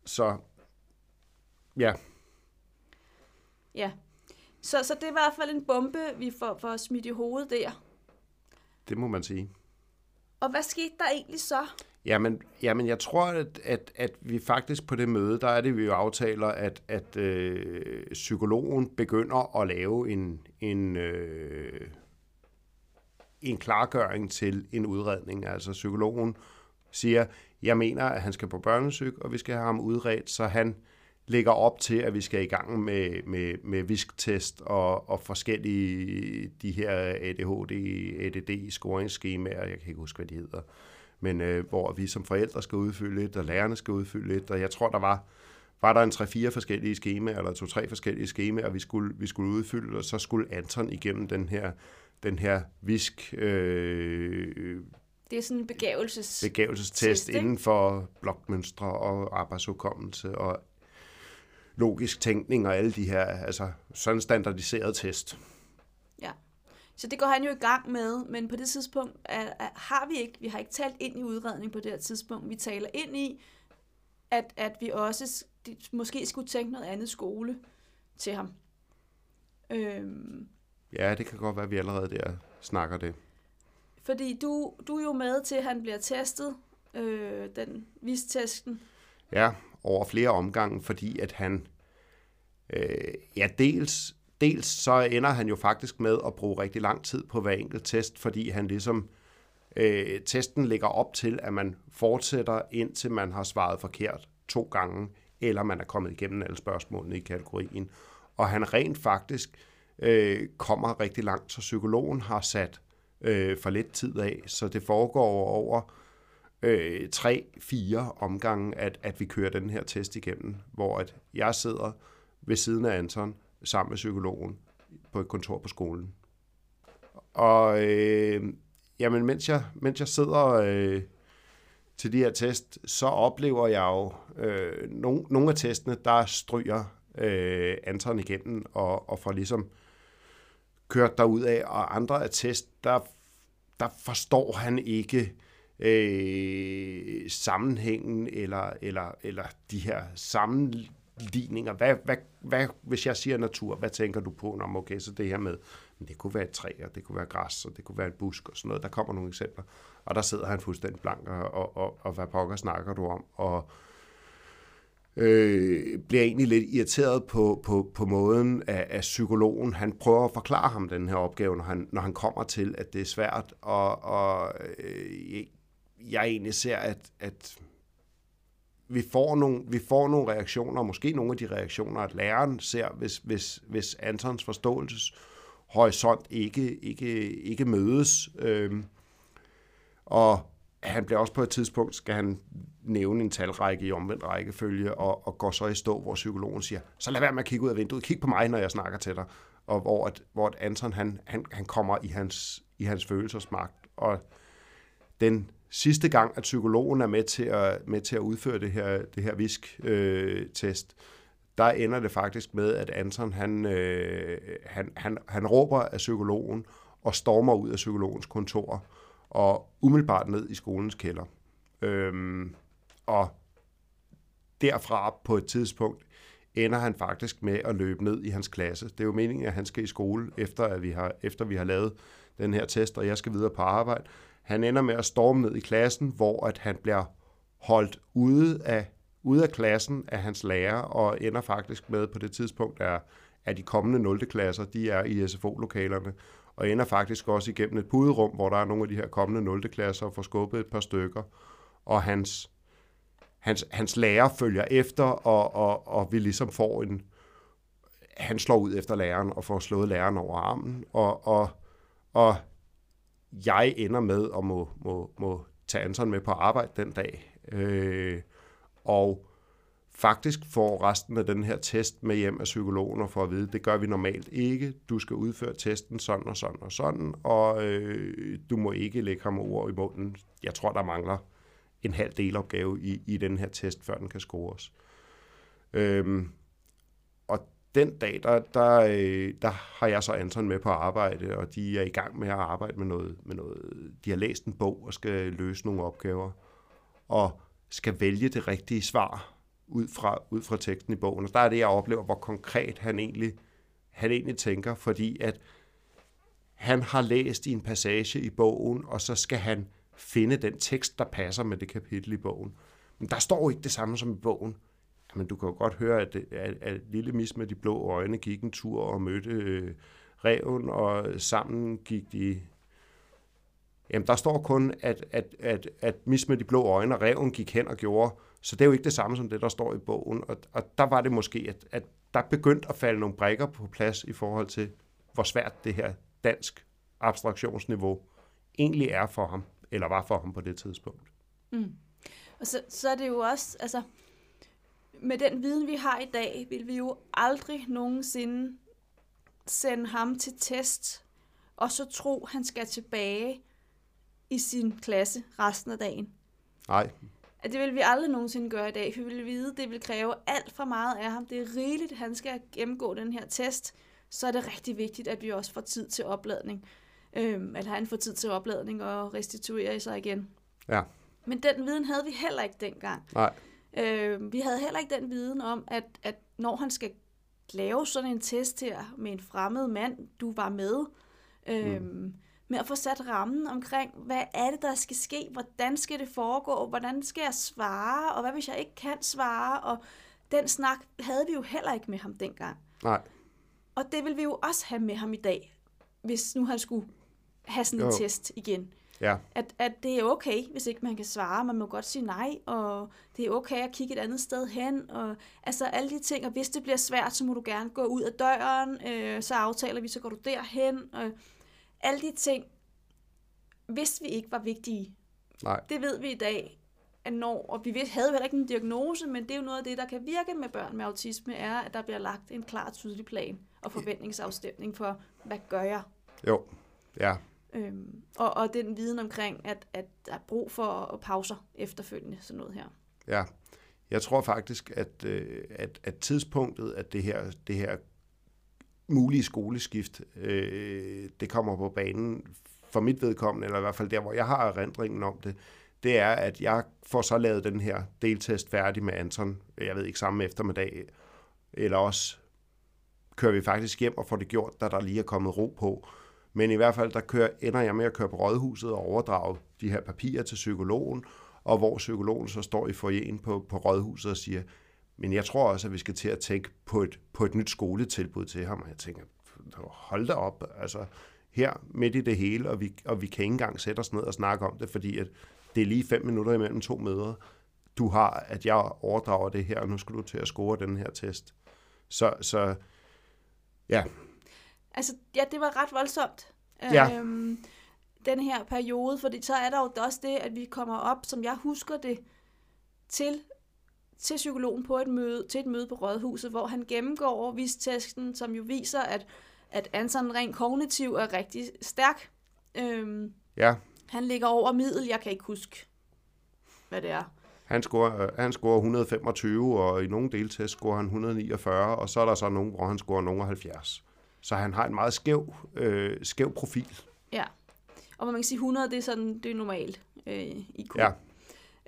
Så, ja. Ja. Så, så det er i hvert fald en bombe, vi får, får smidt i hovedet der. Det må man sige. Og hvad skete der egentlig så? Jamen, jamen jeg tror, at, at, at vi faktisk på det møde, der er det, vi jo aftaler, at, at øh, psykologen begynder at lave en, en, øh, en klargøring til en udredning. Altså psykologen siger, jeg mener, at han skal på børnesyg, og vi skal have ham udredt, så han lægger op til, at vi skal i gang med, med, med visktest og, og forskellige de her ADHD, ADD scoringsskemaer, jeg kan ikke huske, hvad de hedder, men øh, hvor vi som forældre skal udfylde lidt, og lærerne skal udfylde lidt, og jeg tror, der var, var der en 3-4 forskellige skemaer, eller to-tre forskellige skemaer, vi skulle, vi skulle udfylde, og så skulle Anton igennem den her, den her visk øh, det er sådan en begavelses begavelsestest test, inden for blokmønstre og arbejdsudkommelse og logisk tænkning og alle de her, altså sådan standardiseret test. Ja. Så det går han jo i gang med, men på det tidspunkt er, er, har vi ikke, vi har ikke talt ind i udredning på det her tidspunkt. Vi taler ind i, at, at vi også måske skulle tænke noget andet skole til ham. Øhm. Ja, det kan godt være, at vi allerede der snakker det. Fordi du, du er jo med til, at han bliver testet, øh, den vistesten. Ja, over flere omgange, fordi at han, øh, ja, dels, dels så ender han jo faktisk med at bruge rigtig lang tid på hver enkelt test, fordi han ligesom, øh, testen ligger op til, at man fortsætter indtil man har svaret forkert to gange, eller man er kommet igennem alle spørgsmålene i kategorien. Og han rent faktisk øh, kommer rigtig langt, så psykologen har sat øh, for lidt tid af, så det foregår over øh, tre-fire omgange, at, at vi kører den her test igennem, hvor at jeg sidder ved siden af Anton sammen med psykologen på et kontor på skolen. Og øh, jamen, mens jeg, mens jeg sidder øh, til de her test, så oplever jeg jo øh, nogle, nogle af testene, der stryger øh, Anton igennem og, og får ligesom kørt derud af, og andre attest, der, der forstår han ikke øh, sammenhængen eller, eller, eller de her sammenligninger. Hvad, hvad, hvad, hvis jeg siger natur, hvad tænker du på? når okay, så det her med, men det kunne være et træ, og det kunne være græs, og det kunne være en busk og sådan noget. Der kommer nogle eksempler. Og der sidder han fuldstændig blank, og, og, og, og hvad pokker snakker du om? Og, øh, bliver egentlig lidt irriteret på, på, på måden, at, at psykologen han prøver at forklare ham den her opgave, når han, når han kommer til, at det er svært. Og, og øh, jeg egentlig ser, at, at vi får, nogle, vi får nogle reaktioner, måske nogle af de reaktioner, at læreren ser, hvis, hvis, hvis Antons forståelseshorisont ikke, ikke, ikke mødes. Øh, og han bliver også på et tidspunkt, skal han nævne en talrække i omvendt rækkefølge, og, og går så i stå, hvor psykologen siger, så lad være med at kigge ud af vinduet, kig på mig, når jeg snakker til dig. Og hvor, at, hvor at Anton, han, han, han kommer i hans, i hans følelsesmagt. Og den sidste gang, at psykologen er med til at, med til at udføre det her, det her visk-test, øh, der ender det faktisk med, at Anton, han, øh, han, han, han råber af psykologen, og stormer ud af psykologens kontor, og umiddelbart ned i skolens kælder. Øhm, og derfra på et tidspunkt ender han faktisk med at løbe ned i hans klasse. Det er jo meningen, at han skal i skole, efter, at vi har, efter vi har lavet den her test, og jeg skal videre på arbejde. Han ender med at storme ned i klassen, hvor at han bliver holdt ude af, ude af klassen af hans lærer, og ender faktisk med på det tidspunkt, at, at de kommende 0. klasser, de er i SFO-lokalerne, og ender faktisk også igennem et puderum, hvor der er nogle af de her kommende 0. klasser, og får skubbet et par stykker, og hans, hans, hans lærer følger efter, og, og, og vi ligesom får en... Han slår ud efter læreren og får slået læreren over armen, og, og, og jeg ender med at må, må, må tage Anton med på arbejde den dag. Øh, og faktisk får resten af den her test med hjem af psykologen og får at vide, det gør vi normalt ikke. Du skal udføre testen sådan og sådan og sådan, og øh, du må ikke lægge ham ord i munden. Jeg tror, der mangler en halv delopgave i, i den her test, før den kan scores. Øhm, og den dag, der, der, øh, der har jeg så Anton med på arbejde, og de er i gang med at arbejde med noget, med noget. De har læst en bog og skal løse nogle opgaver, og skal vælge det rigtige svar ud fra, ud fra teksten i bogen. Og der er det, jeg oplever, hvor konkret han egentlig, han egentlig tænker, fordi at han har læst i en passage i bogen, og så skal han finde den tekst, der passer med det kapitel i bogen. Men der står ikke det samme som i bogen. Men du kan jo godt høre, at, at, at lille mis med de blå øjne gik en tur og mødte øh, reven, og sammen gik de... Jamen, der står kun, at, at, at, at mis med de blå øjne og reven gik hen og gjorde. Så det er jo ikke det samme som det, der står i bogen. Og, og der var det måske, at, at der begyndte at falde nogle brækker på plads i forhold til, hvor svært det her dansk abstraktionsniveau egentlig er for ham, eller var for ham på det tidspunkt. Mm. Og så, så er det jo også, altså, med den viden, vi har i dag, vil vi jo aldrig nogensinde sende ham til test, og så tro, han skal tilbage i sin klasse resten af dagen. Nej. At det vil vi aldrig nogensinde gøre i dag, for vi vil vide, at det vil kræve alt for meget af ham. Det er rigeligt, at han skal gennemgå den her test, så er det rigtig vigtigt, at vi også får tid til opladning. Øhm, eller han får tid til opladning og restituere sig igen. Ja. Men den viden havde vi heller ikke dengang. Nej. Øh, vi havde heller ikke den viden om, at, at når han skal lave sådan en test her med en fremmed mand, du var med, øh, mm. med at få sat rammen omkring, hvad er det, der skal ske, hvordan skal det foregå, hvordan skal jeg svare, og hvad hvis jeg ikke kan svare, og den snak havde vi jo heller ikke med ham dengang. Nej. Og det vil vi jo også have med ham i dag, hvis nu han skulle have sådan en jo. test igen. Ja. At, at det er okay, hvis ikke man kan svare. Man må godt sige nej, og det er okay at kigge et andet sted hen. Og, altså alle de ting, og hvis det bliver svært, så må du gerne gå ud af døren, øh, så aftaler vi, så går du derhen. Og alle de ting, hvis vi ikke var vigtige. Nej. Det ved vi i dag, at når, og vi havde jo ikke en diagnose, men det er jo noget af det, der kan virke med børn med autisme, er, at der bliver lagt en klar, tydelig plan og forventningsafstemning for, hvad gør jeg? Jo, ja. Øhm, og, og den viden omkring, at, at der er brug for pauser efterfølgende, sådan noget her. Ja, jeg tror faktisk, at, øh, at, at tidspunktet, at det her, det her mulige skoleskift, øh, det kommer på banen for mit vedkommende, eller i hvert fald der, hvor jeg har erindringen om det, det er, at jeg får så lavet den her deltest færdig med Anton, jeg ved ikke, samme eftermiddag, eller også kører vi faktisk hjem og får det gjort, da der lige er kommet ro på. Men i hvert fald, der kører, ender jeg med at køre på rådhuset og overdrage de her papirer til psykologen, og hvor psykologen så står i forjen på, på rådhuset og siger, men jeg tror også, at vi skal til at tænke på et, på et nyt skoletilbud til ham. Og jeg tænker, hold da op, altså her midt i det hele, og vi, og vi kan ikke engang sætte os ned og snakke om det, fordi at det er lige fem minutter imellem to møder. Du har, at jeg overdrager det her, og nu skal du til at score den her test. Så, så ja, Altså, ja, det var ret voldsomt. Ja. Øhm, den her periode, fordi så er der jo også det, at vi kommer op, som jeg husker det, til, til psykologen på et møde, til et møde på Rådhuset, hvor han gennemgår vistesten, som jo viser, at, at Anton rent kognitiv er rigtig stærk. Øhm, ja. Han ligger over middel, jeg kan ikke huske, hvad det er. Han scorer, han scorer 125, og i nogle deltest scorer han 149, og så er der så nogen, hvor han scorer nogen 70. Så han har en meget skæv, øh, skæv profil. Ja, og man kan sige 100, det er sådan, det er normalt øh, IQ. Ja.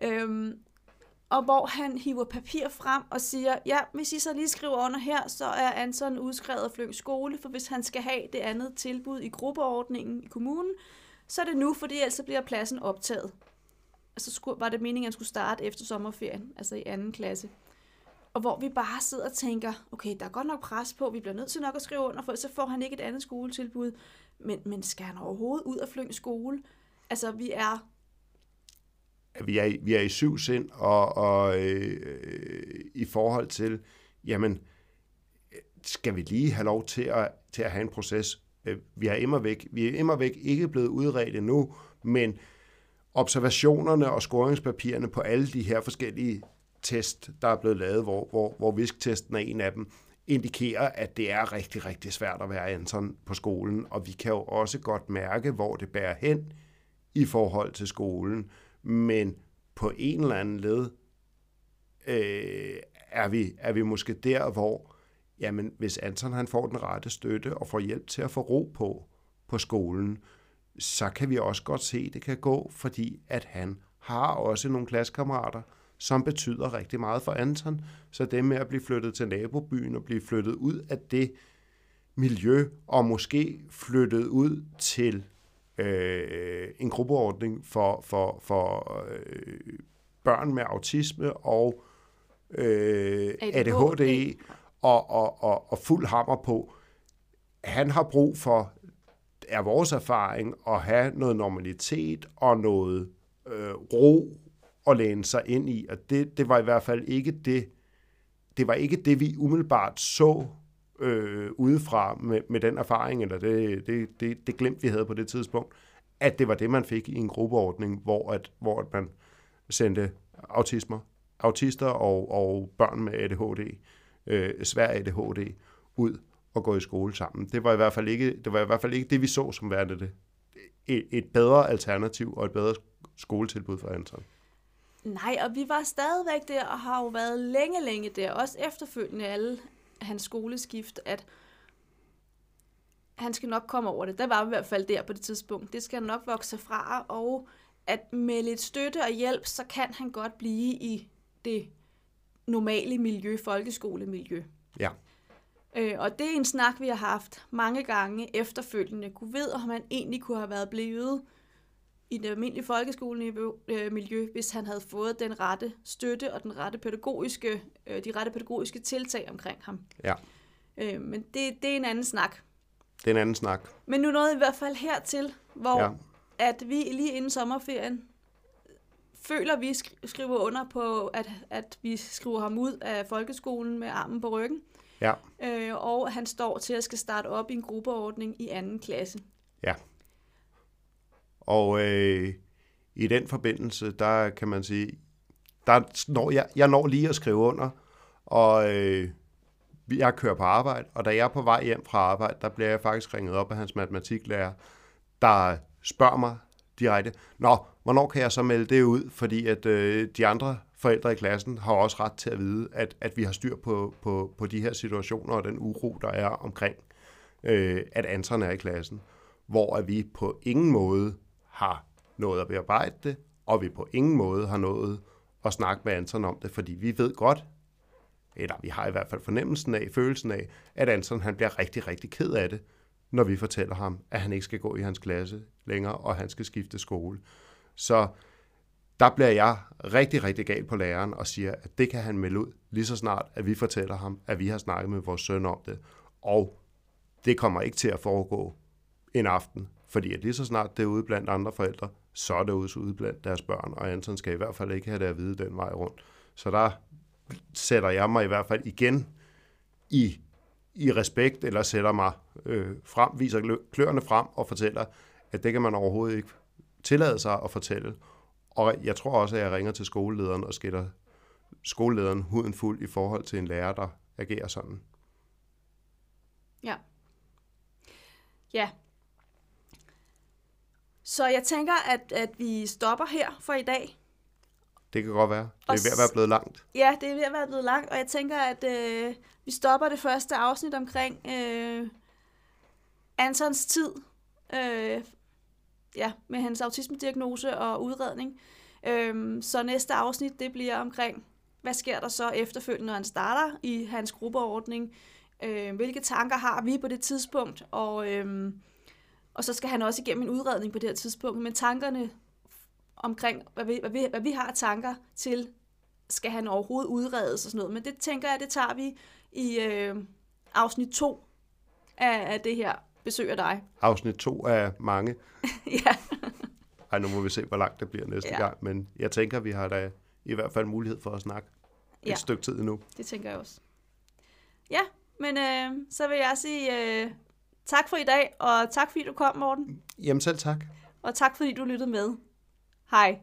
Øhm, og hvor han hiver papir frem og siger, ja, hvis I så lige skriver under her, så er Anton udskrevet af Flyng skole, for hvis han skal have det andet tilbud i gruppeordningen i kommunen, så er det nu, fordi ellers bliver pladsen optaget. Altså skulle, var det meningen, at han skulle starte efter sommerferien, altså i anden klasse. Og hvor vi bare sidder og tænker, okay, der er godt nok pres på, vi bliver nødt til nok at skrive under, for så får han ikke et andet skoletilbud. Men, men skal han overhovedet ud af flynge skole? Altså, vi er... Vi er, vi er i syv sind, og, og øh, i forhold til, jamen, skal vi lige have lov til at, til at have en proces? Øh, vi er immer væk, vi er immer væk ikke blevet udredt endnu, men observationerne og scoringspapirerne på alle de her forskellige test, der er blevet lavet, hvor, hvor, hvor visktesten er en af dem, indikerer, at det er rigtig, rigtig svært at være Anton på skolen, og vi kan jo også godt mærke, hvor det bærer hen i forhold til skolen, men på en eller anden led øh, er, vi, er vi måske der, hvor jamen, hvis Anton han får den rette støtte og får hjælp til at få ro på på skolen, så kan vi også godt se, at det kan gå, fordi at han har også nogle klassekammerater, som betyder rigtig meget for Anton. Så det med at blive flyttet til nabobyen og blive flyttet ud af det miljø, og måske flyttet ud til øh, en gruppeordning for, for, for øh, børn med autisme og øh, ADHD, ADHD og, og, og, og fuld hammer på. Han har brug for, er vores erfaring, at have noget normalitet og noget øh, ro at læne sig ind i, og det, det var i hvert fald ikke det, det var ikke det, vi umiddelbart så øh, udefra med, med den erfaring, eller det, det, det, det glemt, vi havde på det tidspunkt, at det var det, man fik i en gruppeordning, hvor, at, hvor at man sendte autismer, autister og, og børn med ADHD, øh, svær ADHD, ud og gå i skole sammen. Det var i hvert fald ikke det, var i hvert fald ikke det vi så som værende det. Et, et bedre alternativ og et bedre skoletilbud for Anton. Nej, og vi var stadigvæk der, og har jo været længe, længe der, også efterfølgende alle hans skoleskift, at han skal nok komme over det. Der var vi i hvert fald der på det tidspunkt. Det skal han nok vokse fra, og at med lidt støtte og hjælp, så kan han godt blive i det normale miljø, folkeskolemiljø. Ja. Øh, og det er en snak, vi har haft mange gange efterfølgende. Kunne ved, om han egentlig kunne have været blevet i det almindelige folkeskolemiljø, øh, hvis han havde fået den rette støtte og den rette pædagogiske, øh, de rette pædagogiske tiltag omkring ham. Ja. Øh, men det, det er en anden snak. Det er en anden snak. Men nu nåede i hvert fald hertil, hvor ja. at vi lige inden sommerferien føler, vi skriver under på, at, at vi skriver ham ud af folkeskolen med armen på ryggen. Ja. Øh, og han står til at skal starte op i en gruppeordning i anden klasse. Ja. Og øh, i den forbindelse, der kan man sige, der når jeg, jeg når lige at skrive under, og øh, jeg kører på arbejde, og da jeg er på vej hjem fra arbejde, der bliver jeg faktisk ringet op af hans matematiklærer, der spørger mig direkte, Nå, hvornår kan jeg så melde det ud? Fordi at øh, de andre forældre i klassen har også ret til at vide, at, at vi har styr på, på, på de her situationer og den uro, der er omkring, øh, at Anton er i klassen, hvor at vi på ingen måde har nået at bearbejde det, og vi på ingen måde har nået at snakke med Anton om det, fordi vi ved godt, eller vi har i hvert fald fornemmelsen af, følelsen af, at Anton han bliver rigtig, rigtig ked af det, når vi fortæller ham, at han ikke skal gå i hans klasse længere, og han skal skifte skole. Så der bliver jeg rigtig, rigtig gal på læreren og siger, at det kan han melde ud lige så snart, at vi fortæller ham, at vi har snakket med vores søn om det. Og det kommer ikke til at foregå en aften, fordi at lige så snart det er ude blandt andre forældre, så er det ude blandt deres børn, og Anton skal i hvert fald ikke have det at vide den vej rundt. Så der sætter jeg mig i hvert fald igen i, i respekt, eller sætter mig øh, frem, viser kløerne frem og fortæller, at det kan man overhovedet ikke tillade sig at fortælle. Og jeg tror også, at jeg ringer til skolelederen og skiller skolelederen huden fuld i forhold til en lærer, der agerer sådan. Ja. Ja, så jeg tænker, at, at vi stopper her for i dag. Det kan godt være. Det er ved at være blevet langt. Ja, det er ved at være blevet langt, og jeg tænker, at øh, vi stopper det første afsnit omkring øh, Antons tid øh, ja, med hans autismediagnose og udredning. Øh, så næste afsnit, det bliver omkring, hvad sker der så efterfølgende, når han starter i hans gruppeordning? Øh, hvilke tanker har vi på det tidspunkt? Og... Øh, og så skal han også igennem en udredning på det her tidspunkt. Men tankerne omkring, hvad vi, hvad vi, hvad vi har tanker til, skal han overhovedet udredes og sådan noget. Men det tænker jeg, det tager vi i øh, afsnit 2 af, af det her besøg af dig. Afsnit 2 af mange. ja. Ej, nu må vi se, hvor langt det bliver næste ja. gang. Men jeg tænker, vi har da i hvert fald mulighed for at snakke ja. et stykke tid endnu. Det tænker jeg også. Ja, men øh, så vil jeg sige øh, Tak for i dag, og tak fordi du kom, Morten. Jamen selv tak. Og tak fordi du lyttede med. Hej.